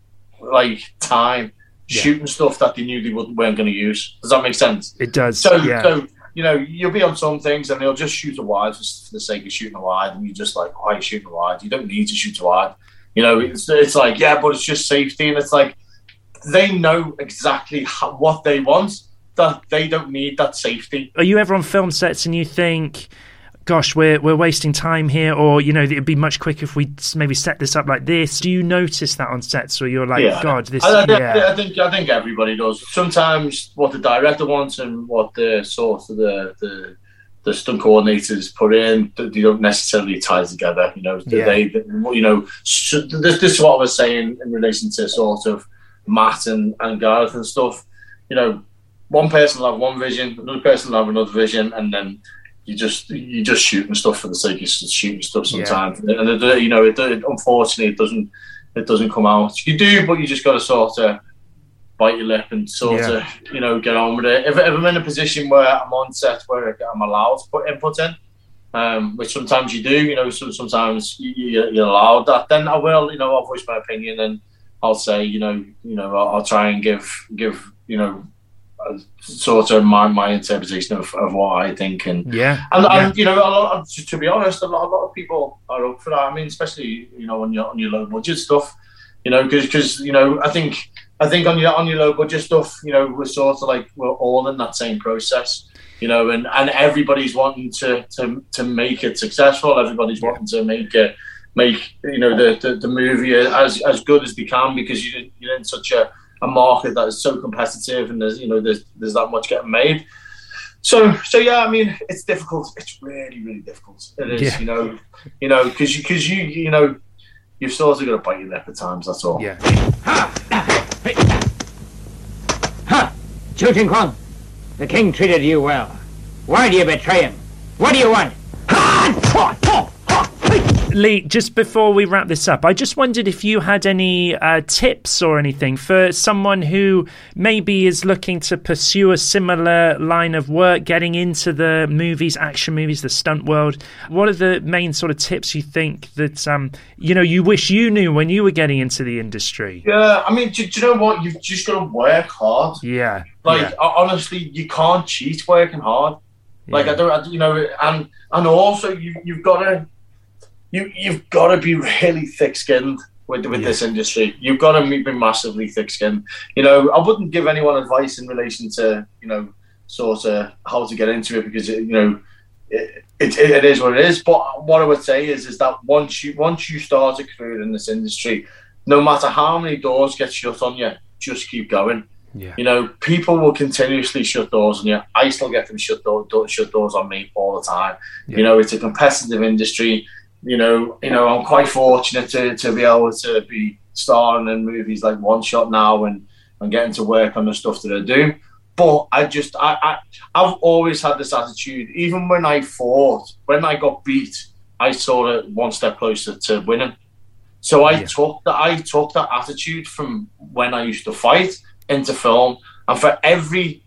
like time Yeah. shooting stuff that they knew they weren't going to use. Does that make sense? It does. So, yeah. so you know, you'll be on some things and they'll just shoot a wide for, for the sake of shooting a wide, and you're just like, why are you shooting a wide? You don't need to shoot a wide. You know, it's, it's like, yeah, but it's just safety, and it's like they know exactly how, what they want. That they don't need that safety. Are you ever on film sets and you think, "Gosh, we're we're wasting time here," or you know, it'd be much quicker if we maybe set this up like this? Do you notice that on sets, or you're like, yeah. "God, this"? I, I, yeah. I think I think everybody does. Sometimes what the director wants and what the source of the the the stunt coordinators put in, th- they don't necessarily tie together. You know, Yeah. they, they you know, this, this is what I was saying in relation to sort of Matt and, and Gareth and stuff. You know, one person will have one vision, another person will have another vision, and then you just you just shooting stuff for the sake of shooting stuff Yeah. sometimes. And it, you know, it, it, unfortunately, it doesn't it doesn't come out. You do, but you just got to sort of bite your lip and sort Yeah. of you know get on with it. If, if I'm in a position where I'm on set where I'm allowed to put input in, um, which sometimes you do, you know, so sometimes you, you, you're allowed that. Then I will, you know, I'll voice my opinion and I'll say, you know, you know, I'll, I'll try and give give you know. uh, Sort of my, my interpretation of, of what I think and Yeah. and, yeah. and you know, a lot, to, to be honest, a lot, a lot of people are up for that. I mean, especially you know on your on your low budget stuff, you know, because you know, I think I think on your on your low budget stuff, you know, we're sort of like we're all in that same process, you know, and and everybody's wanting to to to make it successful. Everybody's wanting to make it make you know the, the, the movie as as good as they can because you you're in such a, a market that is so competitive and there's you know there's there's that much getting made. So so yeah, I mean it's difficult. It's really really difficult. It is Yeah. you know you know because you because you you know you've sort of got to bite your lip at times. That's all. Yeah. Chu Ting Kwang, the king treated you well. Why do you betray him? What do you want? Lee, just before we wrap this up, I just wondered if you had any uh, tips or anything for someone who maybe is looking to pursue a similar line of work, getting into the movies, action movies, the stunt world. What are the main sort of tips you think that um, you know you wish you knew when you were getting into the industry? Yeah, I mean, do, do you know what? You've just got to work hard. Yeah, Like yeah. honestly, you can't cheat working hard. Like I don't, I, you know, and and also you you've got to you you've got to be really thick skinned with with this industry. You've got to be massively thick skinned. You know, I wouldn't give anyone advice in relation to you know sort of how to get into it because it, you know it, it, it is what it is. But what I would say is is that once you once you start a career in this industry, no matter how many doors get shut on you, just keep going. Yeah. You know, people will continuously shut doors on you. I still get them shut door, shut doors on me all the time. You know, it's a competitive industry. You know, you know, I'm quite fortunate to, to be able to be starring in movies like One Shot now and, and getting to work on the stuff that I do. But I just, I, I, I've always had this attitude. Even when I fought, when I got beat, I saw it one step closer to winning. So I took that, I took that attitude from when I used to fight into film, and for every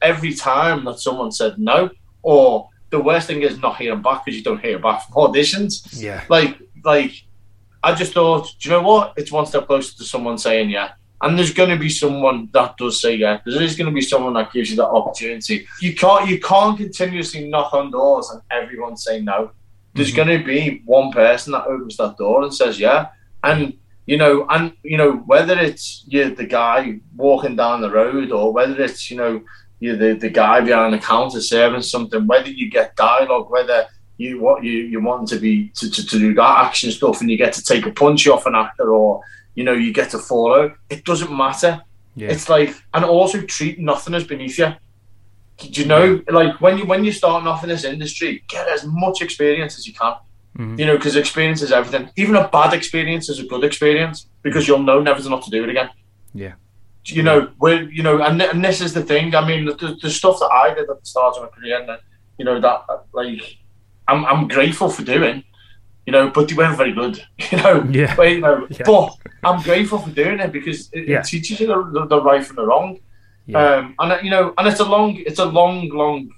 every time that someone said no, or the worst thing is not hearing back because you don't hear back from auditions. Yeah. Like, like I just thought, do you know what? It's one step closer to someone saying yeah. And there's going to be someone that does say yeah. There's going to be someone that gives you that opportunity. You can't you can't continuously knock on doors and everyone say no. There's mm-hmm. going to be one person that opens that door and says yeah. And you know, and you know whether it's you the guy walking down the road or whether it's you know you the, the guy behind the counter serving something, whether you get dialogue, whether you what you you want to be to, to, to do that action stuff and you get to take a punch off an actor or you know, you get to follow. It doesn't matter. Yeah. It's like, and also treat nothing as beneath you. Do you know, yeah. like when you when you're starting off in this industry, get as much experience as you can. Mm-hmm. You know, because experience is everything. Even a bad experience is a good experience because you'll know never to not to do it again. Yeah. You know, where you know, and, and this is the thing. I mean, the, the stuff that I did at the start of my career, and you know that like, I'm I'm grateful for doing you know, but they weren't very good, you know. Yeah. But, you know, yeah. but I'm grateful for doing it because it, yeah. it teaches you the, the, the, right from the wrong. Yeah. Um, and you know, and it's a long, it's a long, long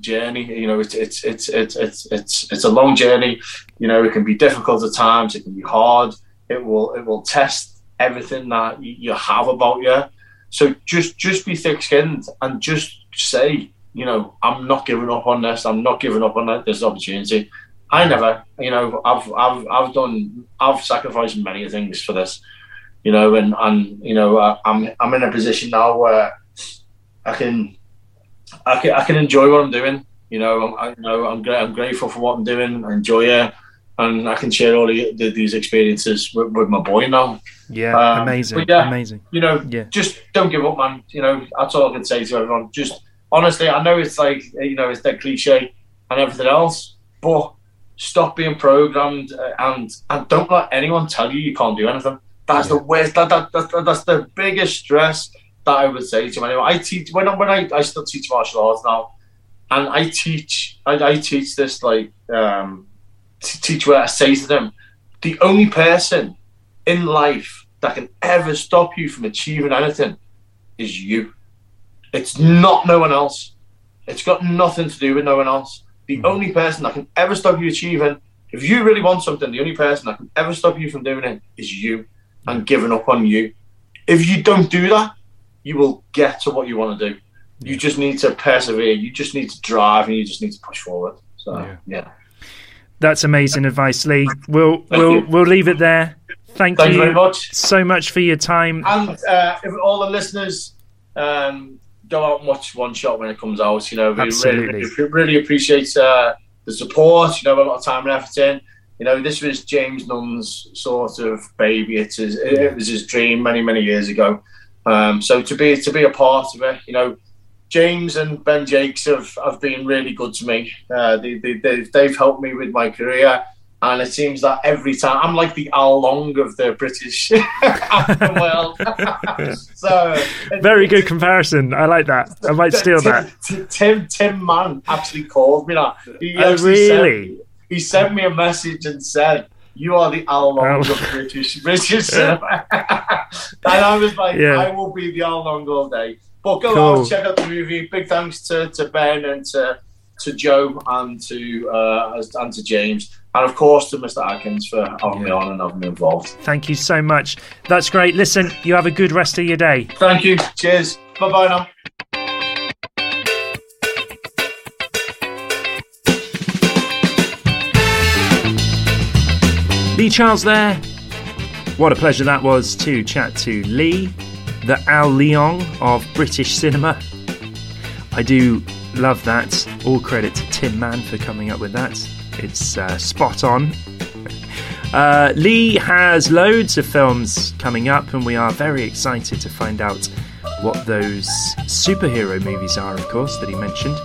journey. You know, it's it's it's it's it's it's it's a long journey. You know, it can be difficult at times. It can be hard. It will it will test everything that you have about you. So just just be thick skinned and just say, you know, I'm not giving up on this. I'm not giving up on this opportunity. I never, you know, I've I've I've done I've sacrificed many things for this, you know, and and you know uh, I'm I'm in a position now where I can I can I can enjoy what I'm doing. You know, I, you know I'm I'm grateful for what I'm doing. I enjoy it, and I can share all the, the, these experiences with, with, my boy now. Yeah, um, amazing, yeah, amazing. You know, yeah. just don't give up, man. You know, that's all I can say to everyone. Just honestly, I know it's like you know it's that cliche and everything else, but stop being programmed uh, and and don't let anyone tell you you can't do anything. That's yeah. the worst. That, that, that, that's the biggest stress that I would say to anyone. I teach when I, when I, I still teach martial arts now, and I teach I, I teach this like um, teach where I say to them, the only person in life that can ever stop you from achieving anything is you. It's not no one else. It's got nothing to do with no one else. The mm-hmm. only person that can ever stop you achieving, if you really want something, the only person that can ever stop you from doing it is you and giving up on you. If you don't do that, you will get to what you want to do. You just need to persevere. You just need to drive, and you just need to push forward. So yeah. yeah. That's amazing advice, Lee. We'll Thank we'll you. we'll leave it there. Thank, Thank you, very much. so much for your time. And uh, if all the listeners, um, go out and watch one shot when it comes out. You know, we Absolutely. really, really appreciate uh, the support. You know, a lot of time and effort in. You know, this was James Nunn's sort of baby. It's his, it was his dream many, many years ago. Um, so to be to be a part of it, you know, James and Ben Jakes have, have been really good to me. Uh, they, they, they've, they've helped me with my career. And it seems that every time I'm like the Al Leong of the British world. so very good comparison. I like that. I might steal Tim, that. Tim Tim Man actually called me that. He oh, really? Sent, he sent me a message and said, "You are the Al Leong of the British British cinema." and I was like, yeah. "I will be the Al Leong all day." But go cool. out check out the movie. Big thanks to, to Ben and to to Joe and to uh, and to James and of course to Mr. Adkins for having yeah. me on and having me involved. Thank you so much. That's great. Listen, you have a good rest of your day. Thank you. Cheers. Bye bye now. Lee Charles there. What a pleasure that was to chat to Lee, the Al Leong of British cinema. I do love that. All credit to Tim Man for coming up with that. It's uh, spot on. Uh, Lee has loads of films coming up, and we are very excited to find out what those superhero movies are, of course, that he mentioned.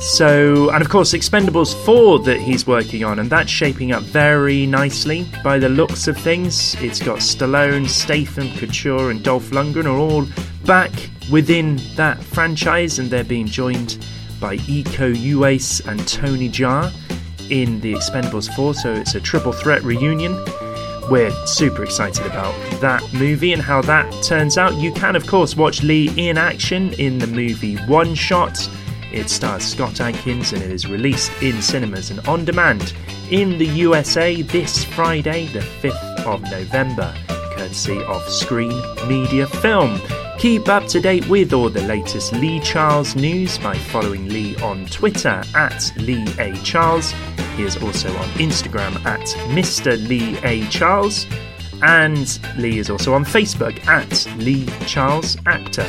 So, and of course, Expendables 4 that he's working on, and that's shaping up very nicely by the looks of things. It's got Stallone, Statham, Couture, and Dolph Lundgren are all back within that franchise, and they're being joined by Iko Uwais and Tony Jaa in the Expendables 4, so it's a triple threat reunion. We're super excited about that movie and how that turns out. You can, of course, watch Lee in action in the movie One Shot. It stars Scott Adkins and it is released in cinemas and on demand in the USA this Friday, the 5th of November, courtesy of Screen Media Film. Keep up to date with all the latest Lee Charles news by following Lee on Twitter at Lee A. Charles. He is also on Instagram at Mr. Lee A. Charles. And Lee is also on Facebook at Lee Charles Actor.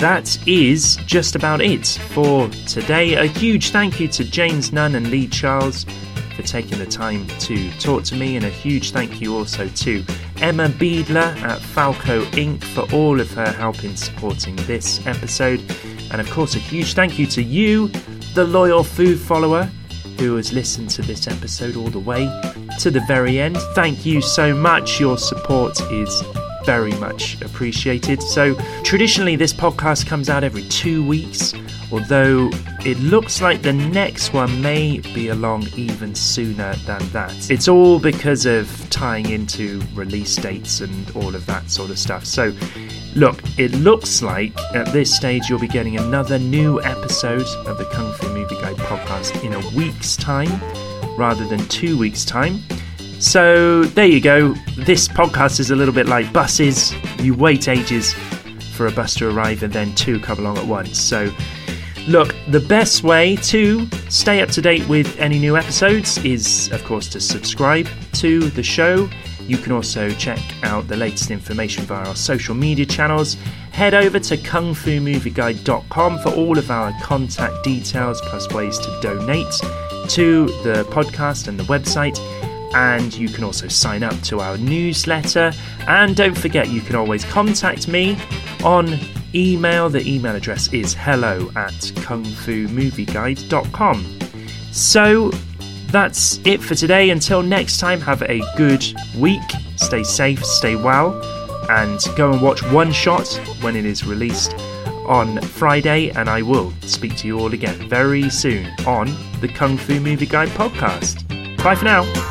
That is just about it for today. A huge thank you to James Nunn and Lee Charles for taking the time to talk to me, and a huge thank you also to Emma Beedler at Falco Ink. for all of her help in supporting this episode. And of course, a huge thank you to you, the loyal food follower, who has listened to this episode all the way to the very end. Thank you so much. Your support is very much appreciated. So, traditionally, this podcast comes out every two weeks, although it looks like the next one may be along even sooner than that. It's all because of tying into release dates and all of that sort of stuff. So, look, it looks like at this stage you'll be getting another new episode of the Kung Fu Movie Guide podcast in a week's time rather than two weeks' time. So there you go. This podcast is a little bit like buses. You wait ages for a bus to arrive and then two come along at once. So look, the best way to stay up to date with any new episodes is, of course, to subscribe to the show. You can also check out the latest information via our social media channels. Head over to kungfumovieguide.com for all of our contact details plus ways to donate to the podcast and the website and you can also sign up to our newsletter. And don't forget, you can always contact me on email. The email address is hello at kungfumovieguide.com. So that's it for today. Until next time, have a good week. Stay safe, stay well, and go and watch One Shot when it is released on Friday. And I will speak to you all again very soon on the Kung Fu Movie Guide podcast. Bye for now.